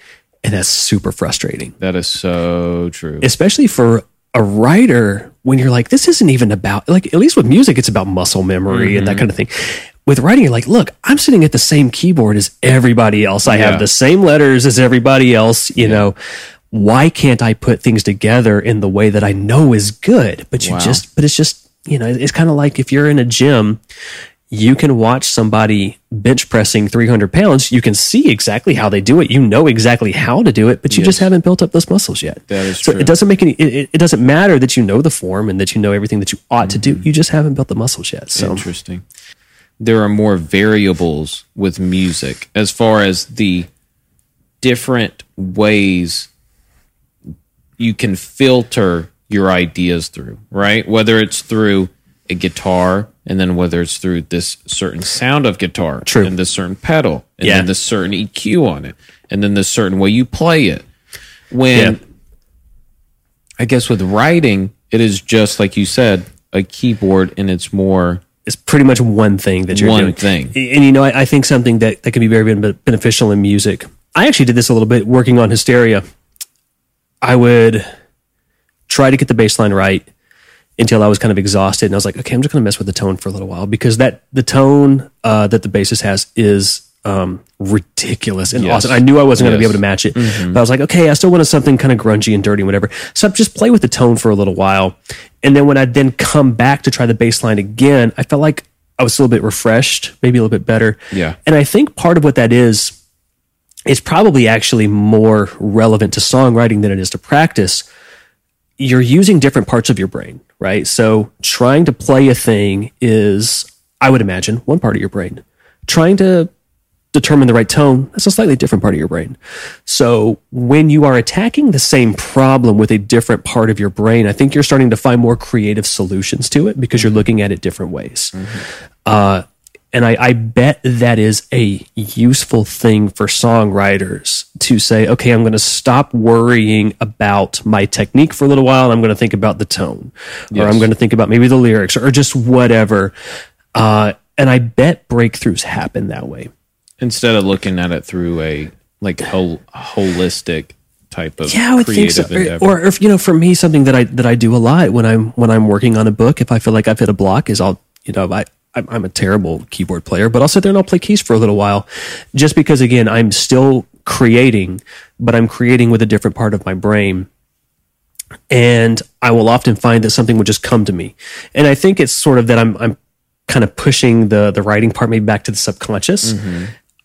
A: And that's super frustrating
B: That is so true.
A: especially for a writer when you're like this isn't even about like at least with music it's about muscle memory and that mm-hmm. kind of thing. With writing you're like look i'm sitting at the same keyboard as everybody else. I
B: Yeah.
A: have the same letters as everybody else you know. Why can't i put things together in the way that i know is good? But you
B: Wow.
A: just but it's just you know it's kind of like if you're in a gym you can watch somebody bench pressing 300 pounds. You can see exactly how they do it. You know exactly how to do it, but you just haven't built up those muscles yet.
B: That is
A: so
B: true.
A: it doesn't make any, it, it- it doesn't matter that you know the form and that you know everything that you ought to do. Mm-hmm. You just haven't built the muscles yet. So
B: Interesting. There are more variables with music as far as the different ways you can filter your ideas through, right? Whether it's through a guitar and then whether it's through this certain sound of guitar
A: True.
B: and this certain pedal and
A: Yeah.
B: then this certain EQ on it and then this certain way you play it. When
A: Yeah.
B: I guess with writing, it is just like you said, a keyboard and it's more
A: it's pretty much one thing that you're
B: One
A: doing.
B: thing.
A: And you know, I, I think something that, that can be very beneficial in music. I actually did this a little bit working on Hysteria. I would try to get the bass line right until I was kind of exhausted. And I was like, okay, I'm just going to mess with the tone for a little while because that the tone uh, that the bassist has is um, ridiculous and
B: Yes.
A: awesome. I knew I wasn't going to be able to match it, but I was like, okay, I still wanted something kind of grungy and dirty and whatever. So I just play with the tone for a little while. And then when I then come back to try the bass line again, I felt like I was a little bit refreshed, maybe a little bit better.
B: Yeah.
A: And I think part of what that is, is probably actually more relevant to songwriting than it is to practice. You're using different parts of your brain, right? So trying to play a thing is, I would imagine, one part of your brain. Trying to determine the right tone, that's a slightly different part of your brain. So when you are attacking the same problem with a different part of your brain, I think you're starting to find more creative solutions to it because you're looking at it different ways. Uh, And I, I bet that is a useful thing for songwriters to say, okay, I'm going to stop worrying about my technique for a little while. And I'm going to think about the tone, or I'm going to think about maybe the lyrics, or just whatever. Uh, and I bet breakthroughs happen that way.
B: Instead of looking at it through a like whole, holistic type of
A: Yeah, I would think
B: creative
A: so. Or, or if you know, for me, something that I that I do a lot when I'm when I'm working on a book, if I feel like I've hit a block, is I'll you know I I'm I'm a terrible keyboard player, but I'll sit there and I'll play keys for a little while, just because again I'm still creating, but I'm creating with a different part of my brain. And I will often find that something will just come to me, and I think it's sort of that I'm I'm kind of pushing the the writing part maybe back to the subconscious,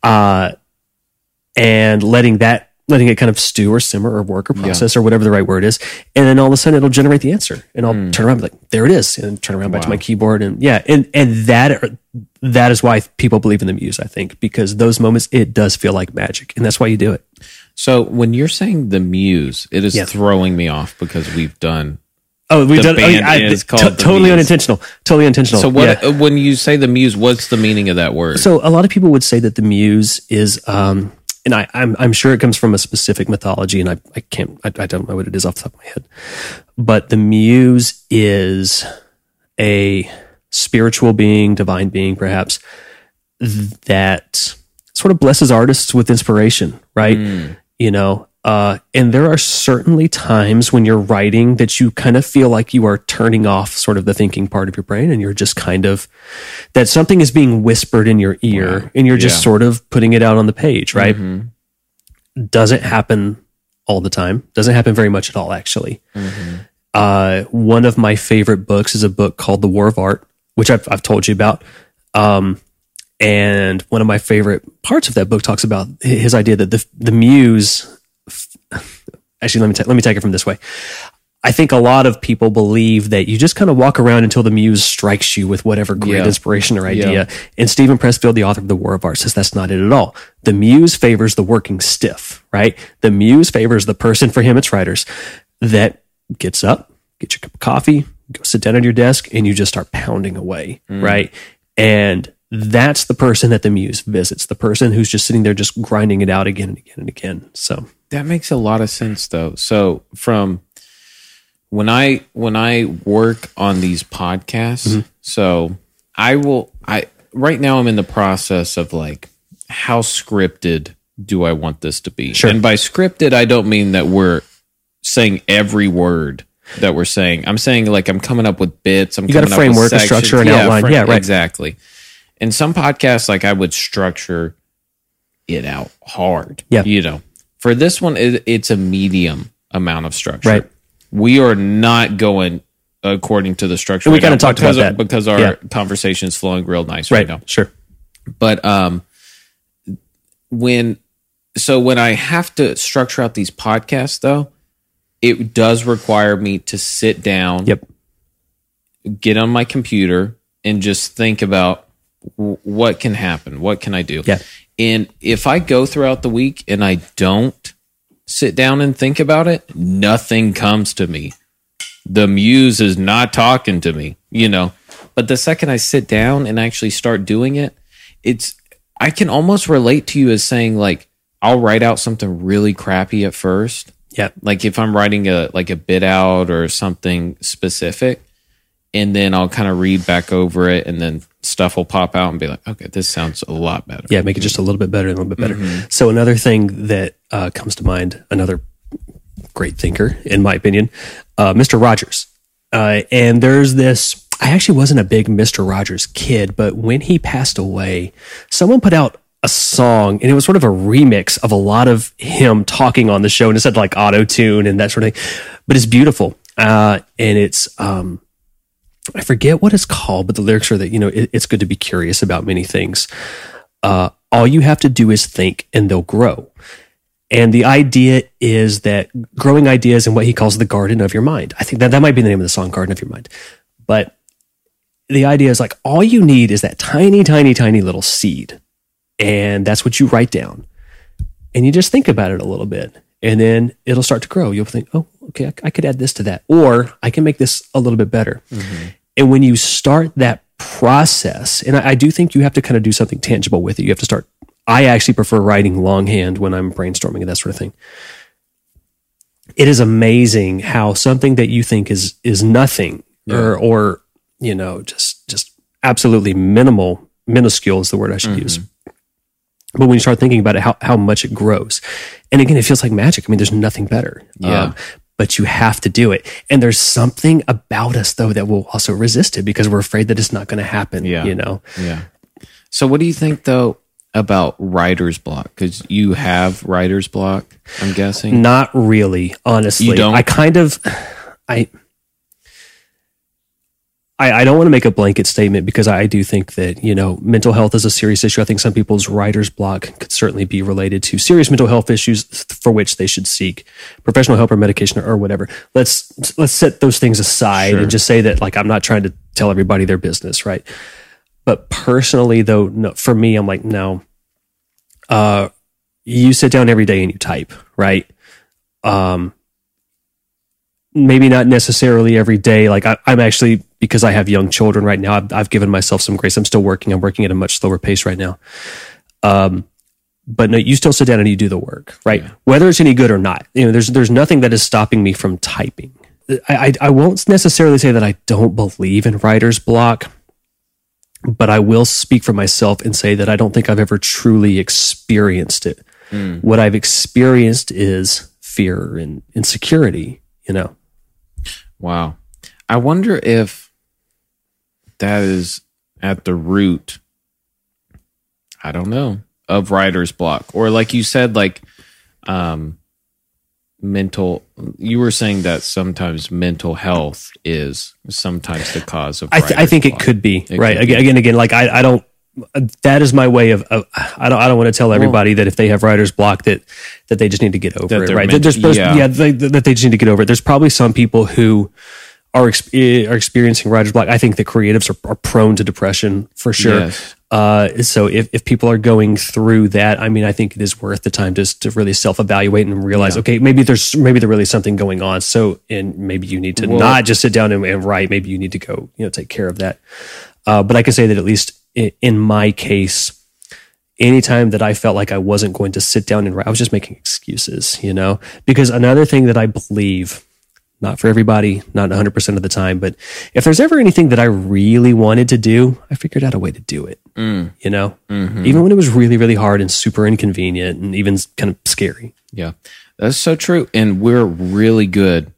A: uh, and letting that letting it kind of stew or simmer or work or process or whatever the right word is, and then all of a sudden it'll generate the answer, and I'll turn around like, there it is, and turn around back to my keyboard, and yeah, and and that that is why people believe in the muse, I think, because those moments it does feel like magic, and that's why you do it.
B: So when you're saying the muse, it is
A: Yeah.
B: throwing me off because we've done.
A: Oh, we've
B: The
A: done. oh,
B: band
A: I-
B: is called The
A: totally
B: Muse.
A: unintentional. Totally unintentional.
B: So what
A: Yeah.
B: when you say the muse, what's the meaning of that word?
A: So a lot of people would say that the muse is, um, and I, I'm, I'm sure it comes from a specific mythology, and I, I can't, I, I don't know what it is off the top of my head, but the muse is a spiritual being, divine being, perhaps that sort of blesses artists with inspiration, right? Hmm. You know, uh, and there are certainly times when you're writing that you kind of feel like you are turning off sort of the thinking part of your brain and you're just kind of that something is being whispered in your ear and you're just
B: Yeah.
A: sort of putting it out on the page, right? Doesn't happen all the time. Doesn't happen very much at all, actually. Uh, one of my favorite books is a book called The War of Art, which I've, I've told you about. Um, and one of my favorite parts of that book talks about his idea that the the muse. Actually, let me ta- let me take it from this way. I think a lot of people believe that you just kind of walk around until the muse strikes you with whatever great
B: Yeah.
A: inspiration or idea.
B: Yeah.
A: And Steven Pressfield, the author of The War of Art, says that's not it at all. The muse favors the working stiff, right? The muse favors the person, for him, it's writers, that gets up, get your cup of coffee, go sit down at your desk, and you just start pounding away, mm. right? And that's the person that the muse visits, the person who's just sitting there just grinding it out again and again and again. So,
B: That makes a lot of sense though. So from when I when I work on these podcasts,
A: Mm-hmm.
B: so I will I right now I'm in the process of like how scripted do I want this to be?
A: Sure.
B: And by scripted I don't mean that we're saying every word that we're saying. I'm saying like I'm coming up with bits. I'm
A: You got a
B: coming up with
A: framework, a structure, an outline. Yeah, right.
B: Exactly. And some podcasts, like I would structure it out hard.
A: Yeah.
B: You know, for this one, it, it's a medium amount of structure.
A: Right.
B: We are not going according to the structure.
A: We
B: right
A: kinda talked
B: because
A: about
B: of-
A: that.
B: because our
A: Yeah.
B: is flowing real nice right,
A: right,
B: now.
A: sure.
B: But um, when so when I have to structure out these podcasts, though, it does require me to sit down
A: Yep.
B: get on my computer and just think about w- what can happen what can i do
A: Yeah.
B: And if i go throughout the week and i don't sit down and think about it nothing comes to me. The muse is not talking to me you know. But the second i sit down and actually start doing it it's i can almost relate to you as saying like i'll write out something really crappy at first.
A: Yeah.
B: like if I'm writing a like a bit out or something specific, and then I'll kind of read back over it, and then stuff will pop out and be like, okay, this sounds a lot better.
A: Yeah, make it just a little bit better, and a little bit better. So another thing that uh, comes to mind, another great thinker, in my opinion, uh, Mr. Rogers. Uh, and there's this. I actually wasn't a big Mr. Rogers kid, but when he passed away, someone put out a song, and it was sort of a remix of a lot of him talking on the show, and it said like auto tune and that sort of thing. But it's beautiful, uh, and it's um, I forget what it's called, but the lyrics are that you know it, it's good to be curious about many things uh, all you have to do is think and they'll grow. And the idea is that growing ideas in what he calls the garden of your mind. I think that that might be the name of the song, Garden of Your Mind. But the idea is like all you need is that tiny, tiny, tiny little seed. And that's what you write down. And you just think about it a little bit. And then it'll start to grow. You'll think, oh, okay, I, could add this to that. Or I can make this a little bit better. Mm-hmm. And when you start that process, and I, I do think you have to kind of do something tangible with it. You have to start. I actually prefer writing longhand when I'm brainstorming and that sort of thing. It is amazing how something that you think is is nothing or or you know just just absolutely minimal minuscule is the word I should mm-hmm. use. But when you start thinking about it, how how much it grows, and again, it feels like magic. I mean, there's nothing better. Um,
B: Yeah.
A: but you have to do it. And there's something about us though that will also resist it because we're afraid that it's not going to happen.
B: Yeah.
A: You know,
B: Yeah. So, what do you think though about writer's block? Because you have writer's block, I'm guessing.
A: not really, honestly.
B: You don't?
A: I kind of, I, I, I don't want to make a blanket statement because I do think that, you know, mental health is a serious issue. I think some people's writer's block could certainly be related to serious mental health issues for which they should seek professional help or medication or, whatever. Let's, let's set those things aside
B: Sure.
A: and just say that, like, I'm not trying to tell everybody their business, right? But personally, though, no, for me, I'm like, no, uh, you sit down every day and you type, right? Um, maybe not necessarily every day. Like I, I'm actually because I have young children right now. I've, I've given myself some grace. I'm still working. I'm working at a much slower pace right now. Um, but no, you still sit down and you do the work, right? Whether it's any good or not. You know, there's there's nothing that is stopping me from typing. I, I I won't necessarily say that I don't believe in writer's block, but I will speak for myself and say that I don't think I've ever truly experienced it. What I've experienced is fear and insecurity. You know,
B: Wow. I wonder if that is at the root, I don't know, of writer's block. Or like you said, like um mental you were saying that sometimes mental health is sometimes the cause of
A: I, th- I think it could be
B: It
A: right
B: could
A: again, again, again. Like I, I don't. That is my way of. of I don't. I don't want to tell everybody that if they have writer's block that that they just need to get over it. Right?
B: meant-
A: There's, there's,
B: yeah.
A: yeah, they, that they just need to get over it. There's probably some people who are eh, are experiencing writer's block. I think that creatives are, are prone to depression for sure.
B: Yes.
A: Uh, so if, if people are going through that, I mean, I think it is worth the time just to really self evaluate and realize, okay, maybe there's maybe there really something going on. So and maybe you need to
B: Well-
A: not just sit down and, and write. Maybe you need to go, you know, take care of that. Uh, but I can say that at least in, in my case, anytime that I felt like I wasn't going to sit down and write, I was just making excuses, you know? Because another thing that I believe, not for everybody, not 100% of the time, but if there's ever anything that I really wanted to do, I figured out a way to do it, mm. you know? Mm-hmm. Even when it was really, really hard and super inconvenient and even kind of scary.
B: Yeah, that's so true. And we're really good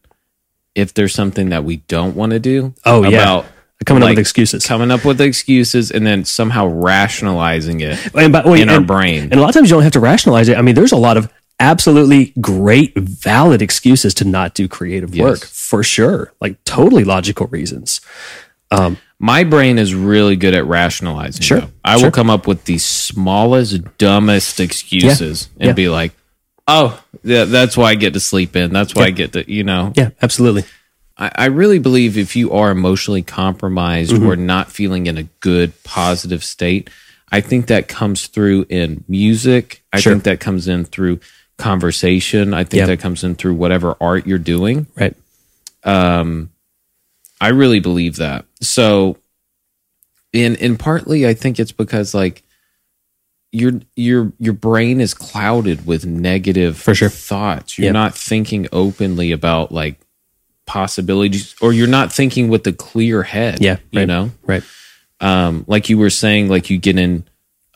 B: if there's something that we don't want to do.
A: Oh, yeah.
B: about
A: Coming up with excuses.
B: coming up with excuses, and then somehow rationalizing it
A: And by- wait,
B: in our brain.
A: And a lot of times you don't have to rationalize it. I mean, there's a lot of absolutely great, valid excuses to not do creative work for sure. Like totally logical reasons.
B: My brain is really good at rationalizing.
A: Sure,
B: though. I
A: sure.
B: will come up with the smallest, dumbest excuses and
A: yeah.
B: be like, "Oh, yeah, that's why I get to sleep in. That's why I get to, you know."
A: Yeah, absolutely.
B: I, I really believe if you are emotionally compromised
A: Mm-hmm.
B: or not feeling in a good, positive state, I think that comes through in music. I
A: Sure.
B: think that comes in through conversation. I think
A: Yeah.
B: that comes in through whatever art you're doing.
A: Right.
B: Um, I really believe that. So, in in partly, I think it's because like your your your brain is clouded with negative
A: For sure.
B: thoughts. You're
A: Yeah.
B: not thinking openly about like possibilities, or you're not thinking with a clear head.
A: Yeah.
B: you
A: right.
B: know,
A: Right.
B: um, like you were saying, like you get in.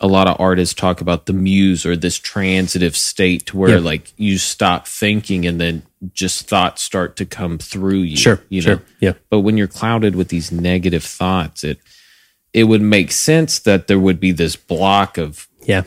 B: A lot of artists talk about the muse or this transitive state to where
A: Yeah.
B: like you stop thinking and then just thoughts start to come through you.
A: Sure.
B: you
A: sure.
B: know.
A: Yeah.
B: But when you're clouded with these negative thoughts, it it would make sense that there would be this block of
A: Yeah.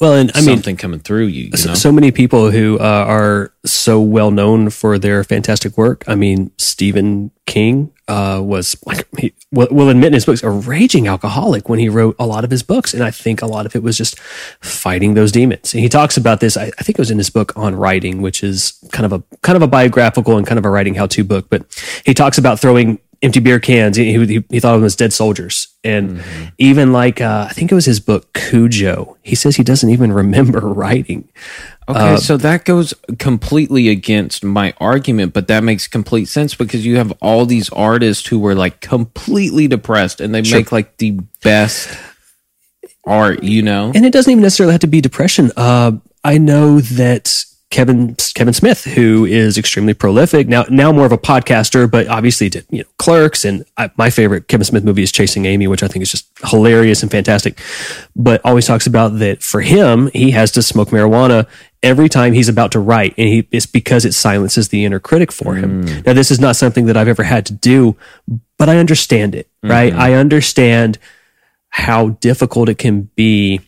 A: Well, and I mean,
B: something coming through you. You
A: so,
B: know,
A: so many people who uh, are so well known for their fantastic work. I mean, Stephen King uh, was like he will, will admit in his books a raging alcoholic when he wrote a lot of his books, and I think a lot of it was just fighting those demons. And he talks about this. I, I think it was in his book on writing, which is kind of a kind of a biographical and kind of a writing how to book. But he talks about throwing empty beer cans. He, he, he thought of them as dead soldiers. And even like, uh, I think it was his book, Cujo. He says he doesn't even remember writing.
B: Okay, so that goes completely against my argument, but that makes complete sense because you have all these artists who were like completely depressed and they make like the best art, you know?
A: And it doesn't even necessarily have to be depression. Uh, I know that Kevin Kevin Smith, who is extremely prolific now, now more of a podcaster, but obviously did you know Clerks and I, my favorite Kevin Smith movie is Chasing Amy, which I think is just hilarious and fantastic. But always talks about that for him, he has to smoke marijuana every time he's about to write, and he, it's because it silences the inner critic for him. Mm. Now, this is not something that I've ever had to do, but I understand it, right? Mm-hmm. I understand how difficult it can be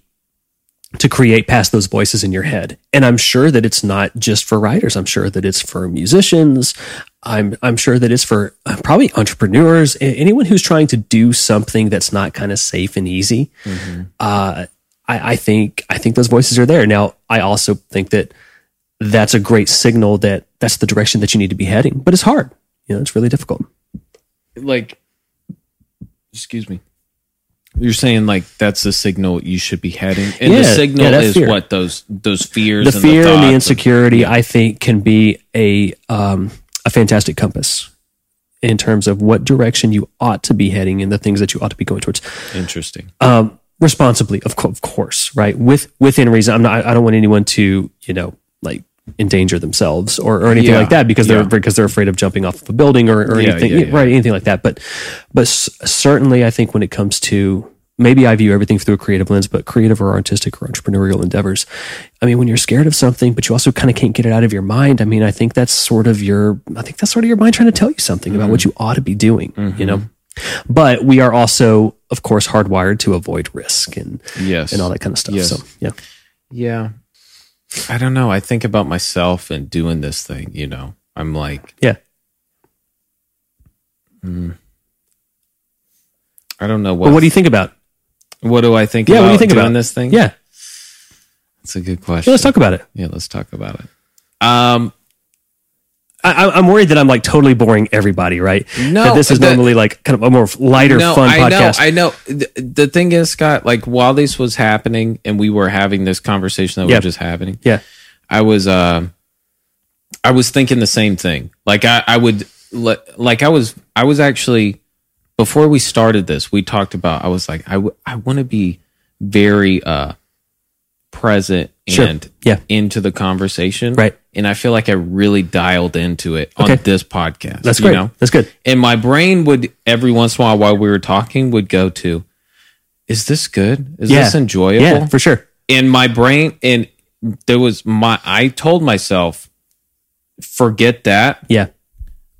A: to create past those voices in your head. And I'm sure that it's not just for writers. I'm sure that it's for musicians. I'm I'm sure that it's for uh, probably entrepreneurs, anyone who's trying to do something that's not kind of safe and easy. Uh, I, I think I think those voices are there. Now, I also think that that's a great signal that that's the direction that you need to be heading. But it's hard. You know, it's really difficult.
B: like excuse me you're saying like that's the signal you should be heading? And
A: Yeah,
B: the signal
A: yeah,
B: is
A: fear.
B: what those those fears
A: the
B: and
A: fear
B: the
A: and the insecurity i think can be a um, a fantastic compass in terms of what direction you ought to be heading and the things that you ought to be going towards.
B: Interesting.
A: Um, responsibly of, co- of course right? With within reason. I'm not i don't want anyone to you know like endanger themselves or, or anything
B: Yeah,
A: like that because they're
B: yeah.
A: because they're afraid of jumping off of a building or, or
B: Yeah,
A: anything
B: yeah, yeah.
A: right anything like that. But but s- certainly i think when it comes to maybe i view everything through a creative lens but creative or artistic or entrepreneurial endeavors i mean when you're scared of something but you also kind of can't get it out of your mind i mean i think that's sort of your i think that's sort of your mind trying to tell you something about what mm-hmm. you ought to be doing you mm-hmm. know? But we are also of course hardwired to avoid risk and
B: yes.
A: and all that kind of stuff
B: Yes.
A: so yeah.
B: Yeah i don't know. I think about myself and doing this thing you know. I'm like
A: yeah.
B: I don't know what
A: but what do you think about?
B: What do i think
A: yeah
B: about
A: what do you think
B: doing
A: about
B: this thing?
A: Yeah.
B: That's a good question
A: Yeah, let's talk about it.
B: Yeah let's talk about it. Um
A: I, I'm worried that I'm like totally boring everybody, right?
B: No,
A: that this is
B: the-
A: normally like kind of a more lighter, fun
B: I
A: podcast.
B: know, I know. The, the thing is, Scott, like while this was happening and we were having this conversation that
A: Yeah.
B: was just happening,
A: yeah,
B: I was, uh, I was thinking the same thing. Like I, I would, like I was, I was actually before we started this, we talked about. I was like, I, w- I want to be very uh present
A: Sure.
B: and
A: Yeah.
B: into the conversation,
A: Right.
B: And I feel like I really dialed into it
A: Okay.
B: on this podcast.
A: that's
B: you
A: great.
B: know?
A: That's good.
B: and my brain would every once in a while while we were talking would go to is this good is
A: Yeah,
B: this enjoyable
A: Yeah, for sure.
B: and my brain and there was my i told myself forget that
A: Yeah,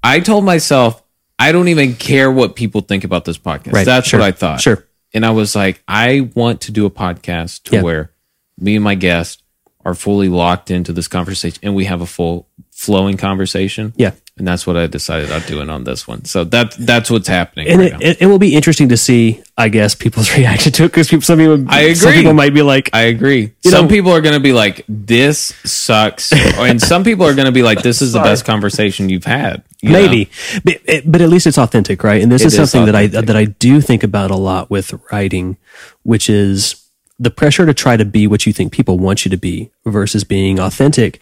B: i told myself i don't even care what people think about this podcast
A: Right,
B: that's
A: sure,
B: what i thought
A: sure.
B: and i was like i want to do a podcast to
A: Yeah.
B: where me and my guest are fully locked into this conversation and we have a full flowing conversation
A: yeah.
B: and that's what I decided on doing on this one. So that that's what's happening
A: And
B: right
A: it,
B: now.
A: it, will be interesting to see, I guess, people's reaction to it because people, some people,
B: I
A: some
B: agree.
A: people might be like,
B: I agree. Some
A: know-
B: people are going to be like, "This sucks," and some people are going to be like, "This is the best conversation you've had." you
A: maybe, but, eh, but at least it's authentic, right? And this is
B: is
A: something that I that I do think about a lot with writing, which is the pressure to try to be what you think people want you to be versus being authentic.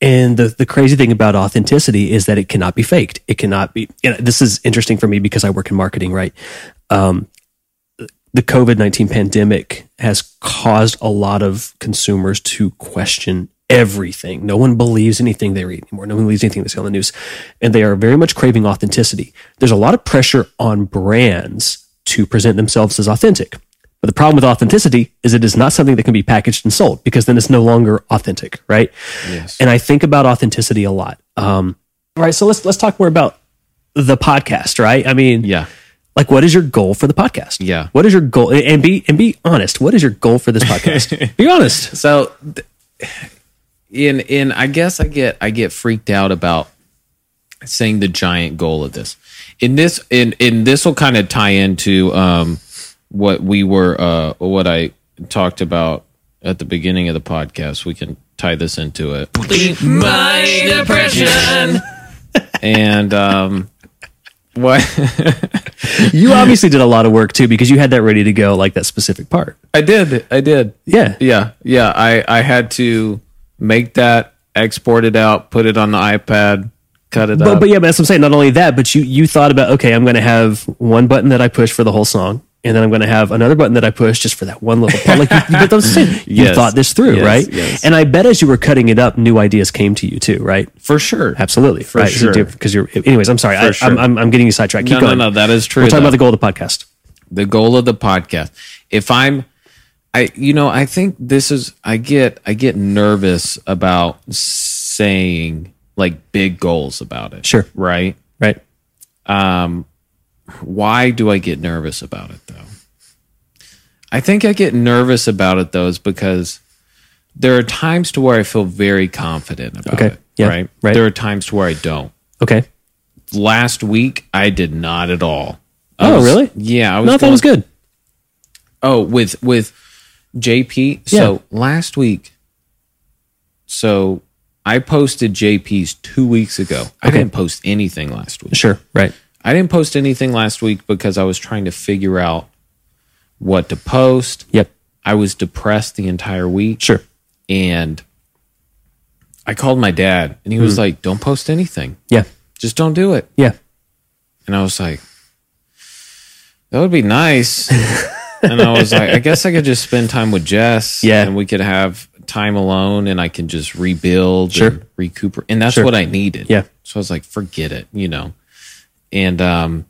A: And the, the crazy thing about authenticity is that it cannot be faked. It cannot be. This is interesting for me because I work in marketing, right? Um, the COVID 19 pandemic has caused a lot of consumers to question everything. No one believes anything they read anymore. No one believes anything they see on the news. And they are very much craving authenticity. There's a lot of pressure on brands to present themselves as authentic. But the problem with authenticity is it is not something that can be packaged and sold because then it's no longer authentic, right?
B: Yes.
A: And I think about authenticity a lot. Um, all right, so let's let's talk more about the podcast, right? I mean,
B: Yeah.
A: like what is your goal for the podcast
B: Yeah.
A: what is your goal and be and be honest what is your goal for this podcast be honest
B: So, in in I guess I get I get freaked out about saying the giant goal of this. In this in in this will kind of tie into um what we were uh what I talked about at the beginning of the podcast. We can tie this into it.
C: My depression.
B: and um What?
A: You obviously did a lot of work too because you had that ready to go, like that specific part.
B: I did. I did.
A: Yeah.
B: Yeah. Yeah. I, I had to make that, export it out, put it on the iPad, cut it
A: But,
B: up.
A: but yeah, but that's what I'm saying. Not only that, but you you thought about okay, I'm going to have one button that I push for the whole song, and then I'm going to have another button that I push just for that one little part. Like, you, but that's what I'm. You
B: Yes.
A: thought this through,
B: Yes,
A: right?
B: yes.
A: And I bet as you were cutting it up, new ideas came to you too, right?
B: for sure.
A: Absolutely,
B: For
A: right?
B: sure.
A: Because you're. Anyways, I'm sorry. I,
B: sure.
A: I'm, I'm I'm getting you sidetracked. Keep
B: No, no,
A: going.
B: no, that is true,
A: We're talking
B: though.
A: about the goal of the podcast.
B: the goal of the podcast if i'm i you know i think this is i get i get nervous about saying like big goals about it
A: Sure.
B: right
A: Right.
B: Um, why do i get nervous about it though i think i get nervous about it though is because there are times to where i feel very confident about
A: Okay.
B: it
A: Yeah.
B: right
A: Right.
B: there are times to where i don't
A: Okay.
B: last week i did not at all I
A: Oh,
B: was-
A: really?
B: yeah i was
A: No, it was good.
B: Oh, with with JP. So last week, so I posted JP's two weeks ago. I didn't post anything last week.
A: Sure. Right.
B: I didn't post anything last week because I was trying to figure out what to post.
A: Yep.
B: I was depressed the entire week.
A: Sure.
B: And I called my dad and he was
A: Hmm.
B: like, Don't post anything.
A: Yeah.
B: Just don't do it.
A: Yeah.
B: And I was like, that would be nice. and I was like, I guess I could just spend time with Jess.
A: Yeah.
B: And we could have time alone and I can just rebuild
A: Sure.
B: and recuperate. And that's
A: Sure.
B: what I needed.
A: Yeah.
B: So I was like, forget it, you know. And um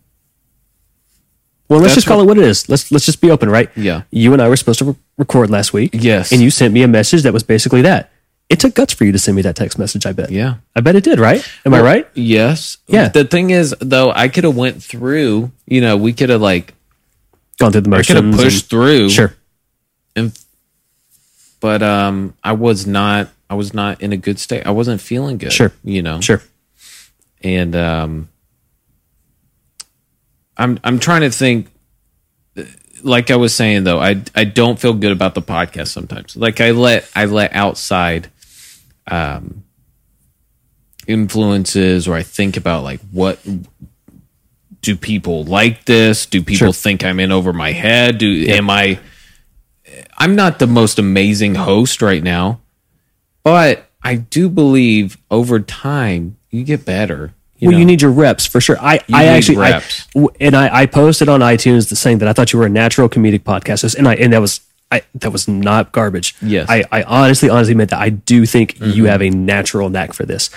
A: Well, let's
B: That's
A: just call it what it is. Let's let's just be open, right?
B: Yeah.
A: You and I were supposed to re- record last week.
B: Yes.
A: And you sent me a message that was basically that. It took guts for you to send me that text message. I bet.
B: Yeah.
A: I bet it did. Right? Am I right?
B: Yes.
A: Yeah.
B: The thing is though, I could have went through, you know, we could have like
A: Gone through the
B: I
A: motions.
B: could have pushed
A: and-
B: through.
A: Sure.
B: and but um I was not I was not in a good state. I wasn't feeling good.
A: Sure.
B: You know.
A: Sure.
B: And um I'm I'm trying to think like I was saying though, I I don't feel good about the podcast sometimes. Like I let I let outside um influences or I think about like what do people like this? Do people
A: Sure.
B: think I'm in over my head? Do am I I'm not the most amazing host right now, but I do believe over time you get better. You
A: well,
B: know?
A: you need your reps for sure. I, I
B: need
A: actually,
B: reps.
A: w- and I, I posted on iTunes the saying that I thought you were a natural comedic podcast, and I, and that was, I, that was not garbage.
B: Yes. Mm-hmm.
A: I, I honestly, honestly meant that. I do think you have a natural knack for this.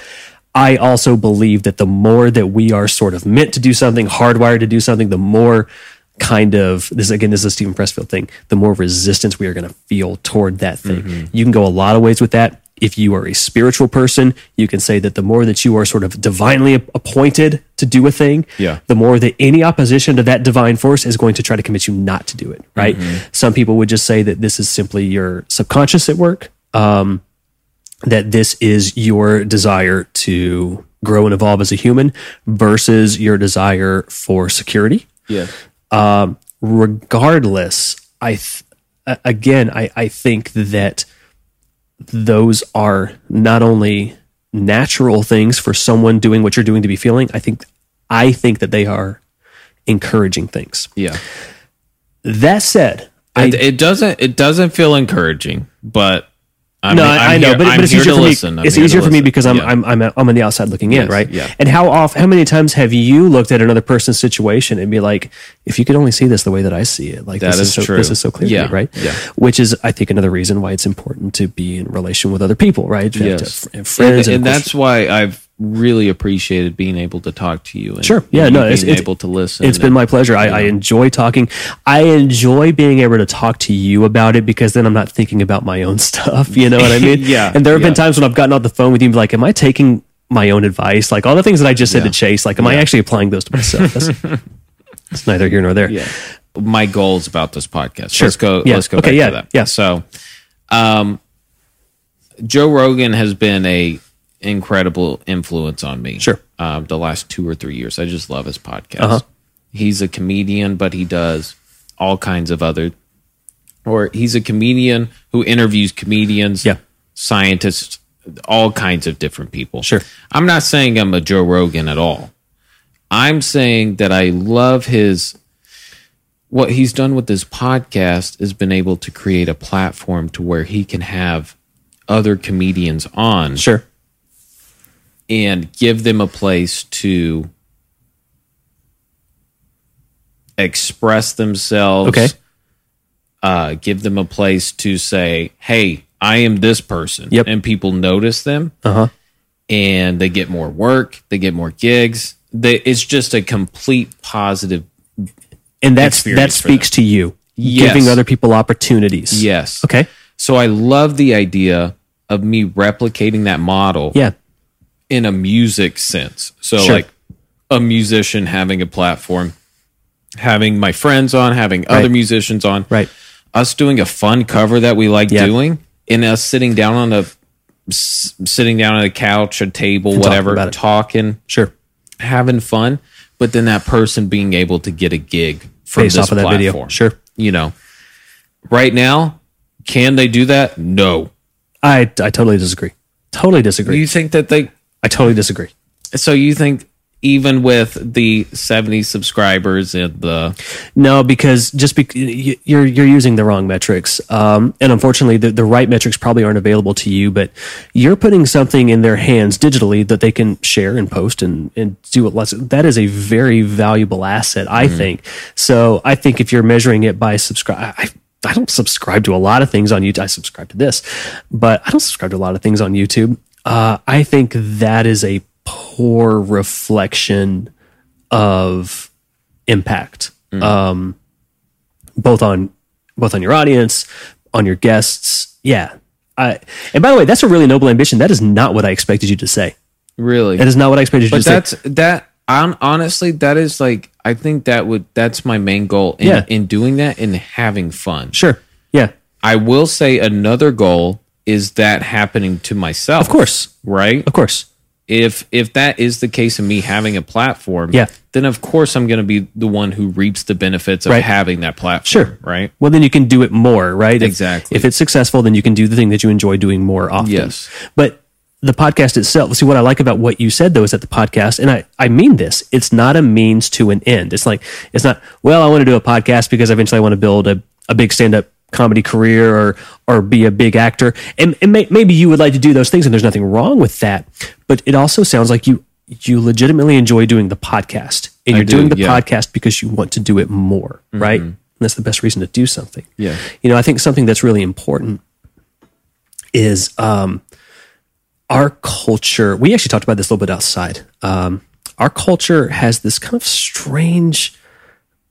A: I also believe that the more that we are sort of meant to do something, hardwired to do something, the more kind of this again, this is a Steven Pressfield thing. The more resistance we are going to feel toward that thing.
B: Mm-hmm.
A: You can go a lot of ways with that. If you are a spiritual person, you can say that the more that you are sort of divinely appointed to do a thing,
B: Yeah.
A: the more that any opposition to that divine force is going to try to convince you not to do it. Right?
B: Mm-hmm.
A: Some people would just say that this is simply your subconscious at work. Um, that this is your desire to grow and evolve as a human versus your desire for security.
B: yeah.
A: Regardless, I th- again, I, I think that those are not only natural things for someone doing what you're doing to be feeling. I think I think that they are encouraging things.
B: Yeah.
A: That said, I
B: It, it doesn't it doesn't feel encouraging, but I'm,
A: no,
B: I'm
A: I, know,
B: here-
A: but, but it's easier
B: to
A: for me.
B: listen.
A: It's easier for me because I'm,
B: Yeah.
A: I'm I'm I'm on the outside looking in, right?
B: yeah.
A: And how off, how many times have you looked at another person's situation and be like, if you could only see this the way that I see it, like
B: That
A: this
B: is
A: so,
B: true.
A: This is so clear, to
B: Yeah,
A: me, right?
B: yeah.
A: Which is, I think, another reason why it's important to be in relation with other people, right? To to
B: Yes.
A: friends,
B: and,
A: and,
B: and that's why I've really appreciated being able to talk to you. And,
A: Sure. Yeah. No. It's, it's
B: able to listen.
A: It's been my pleasure. I, I enjoy talking. I enjoy being able to talk to you about it because then I'm not thinking about my own stuff. You know what I mean?
B: Yeah,
A: And there have been times when I've gotten off the phone with you and be like, "Am I taking my own advice? Like all the things that I just said
B: Yeah.
A: to Chase. Like, am I actually applying those to myself?" That's, it's neither here nor there.
B: yeah. My goals about this podcast.
A: Sure.
B: Let's go.
A: Yeah.
B: Let's go
A: Okay,
B: back
A: yeah,
B: to that.
A: yeah.
B: So, um, Joe Rogan has been a incredible influence on me.
A: Sure.
B: Um, the last two or three years, I just love his podcast.
A: Uh-huh.
B: He's a comedian, but he does all kinds of other. Or he's a comedian who interviews comedians,
A: Yeah.
B: scientists, all kinds of different people.
A: Sure.
B: I'm not saying I'm a Joe Rogan at all. I'm saying that I love his what he's done with this podcast has been able to create a platform to where he can have other comedians on
A: Sure.
B: And give them a place to express themselves.
A: Okay.
B: Uh, give them a place to say, "Hey, I am this person,"
A: Yep.
B: and people notice them,
A: Uh huh.
B: and they get more work, they get more gigs. They, it's just a complete positive.
A: And that's that speaks to you,
B: Yes.
A: giving other people opportunities.
B: Yes.
A: Okay.
B: So I love the idea of me replicating that model
A: Yeah.
B: In a music sense. So
A: Sure.
B: like a musician having a platform, having my friends on, having other musicians on,
A: Right.
B: us doing a fun cover that we like
A: Yeah.
B: doing, and us sitting down on a sitting down on a couch, a table,
A: talking
B: whatever,
A: it.
B: talking,
A: Sure.
B: having fun, but then that person being able to get a gig from
A: Based
B: this
A: off of that
B: platform.
A: video. Sure.
B: You know, right now, can they do that? No.
A: I I totally disagree. Totally disagree.
B: You think that they
A: I totally disagree.
B: So you think even with the 70 subscribers and the
A: No, because just bec- you're you're using the wrong metrics, um, and unfortunately, the, the right metrics probably aren't available to you. But you're putting something in their hands digitally that they can share and post and and do it. Lots. That is a very valuable asset, I think. So I think if you're measuring it by subscribe, I, I don't subscribe to a lot of things on YouTube. I subscribe to this, but I don't subscribe to a lot of things on YouTube. Uh, I think that is a poor reflection of impact. Um both on both on your audience on your guests. Yeah. I, and by the way that's a really noble ambition. That is not what i expected you to say.
B: Really?
A: That is not what i expected you
B: but
A: to say.
B: that's that I'm honestly that is like I think that would that's my main goal in
A: Yeah.
B: in doing that and having fun.
A: sure. Yeah.
B: I will say another goal is that happening to myself.
A: of course
B: Right?
A: of course
B: If if that is the case of me having a platform,
A: Yeah.
B: then of course I'm going to be the one who reaps the benefits of
A: Right.
B: having that platform,
A: Sure.
B: right?
A: well then you can do it more right If-
B: Exactly.
A: if, it's successful then you can do the thing that you enjoy doing more often
B: Yes.
A: but the podcast itself see what i like about what you said though is that the podcast and i i mean this it's not a means to an end it's like it's not well i want to do a podcast because eventually i want to build a, a big stand-up comedy career or or be a big actor. And, and may, maybe you would like to do those things and there's nothing wrong with that. But it also sounds like you you legitimately enjoy doing the podcast. And
B: I
A: you're
B: do,
A: doing the
B: yeah.
A: podcast because you want to do it more right? And that's the best reason to do something.
B: Yeah.
A: you know i think something that's really important is um our culture we actually talked about this a little bit outside. Um our culture has this kind of strange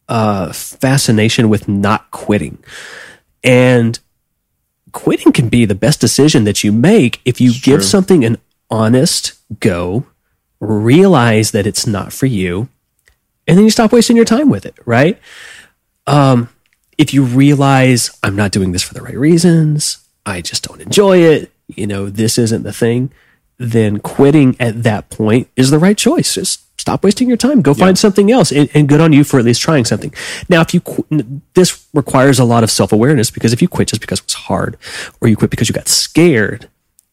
A: uh fascination with not quitting and quitting can be the best decision that you make if you give something an honest go realize that it's not for you and then you stop wasting your time with it right? Um if you realize i'm not doing this for the right reasons. I just don't enjoy it. You know this isn't the thing then quitting at that point is the right choice just stop wasting your time go find something else and, and good on you for at least trying something now if you qu- this requires a lot of self-awareness because if you quit just because it was hard or you quit because you got scared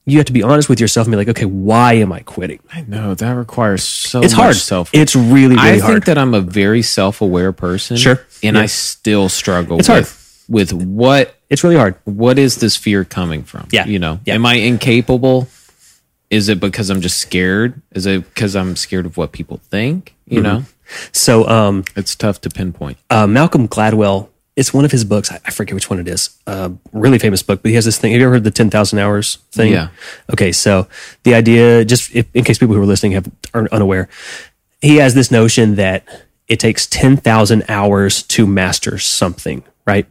A: you have to be honest with yourself and be like okay why am i quitting
B: I know that requires so
A: it's
B: much
A: hard
B: self.
A: it's really really
B: I
A: hard I
B: think that I'm a very self-aware person.
A: Sure.
B: and
A: Yeah.
B: I still struggle
A: It's
B: with with what
A: it's really hard
B: what is this fear coming from?
A: Yeah.
B: you know,
A: Yeah.
B: am I incapable? Is it because I'm just scared? Is it because I'm scared of what people think?
A: Mm-hmm.
B: You know,
A: so um
B: it's tough to pinpoint.
A: uh, Malcolm Gladwell. It's one of his books. I, I forget which one it is. Uh, really famous book, but he has this thing. Have you ever heard the ten thousand hours thing?
B: Yeah.
A: Okay, so the idea, just if, in case people who are listening have are unaware, he has this notion that it takes ten thousand hours to master something, right?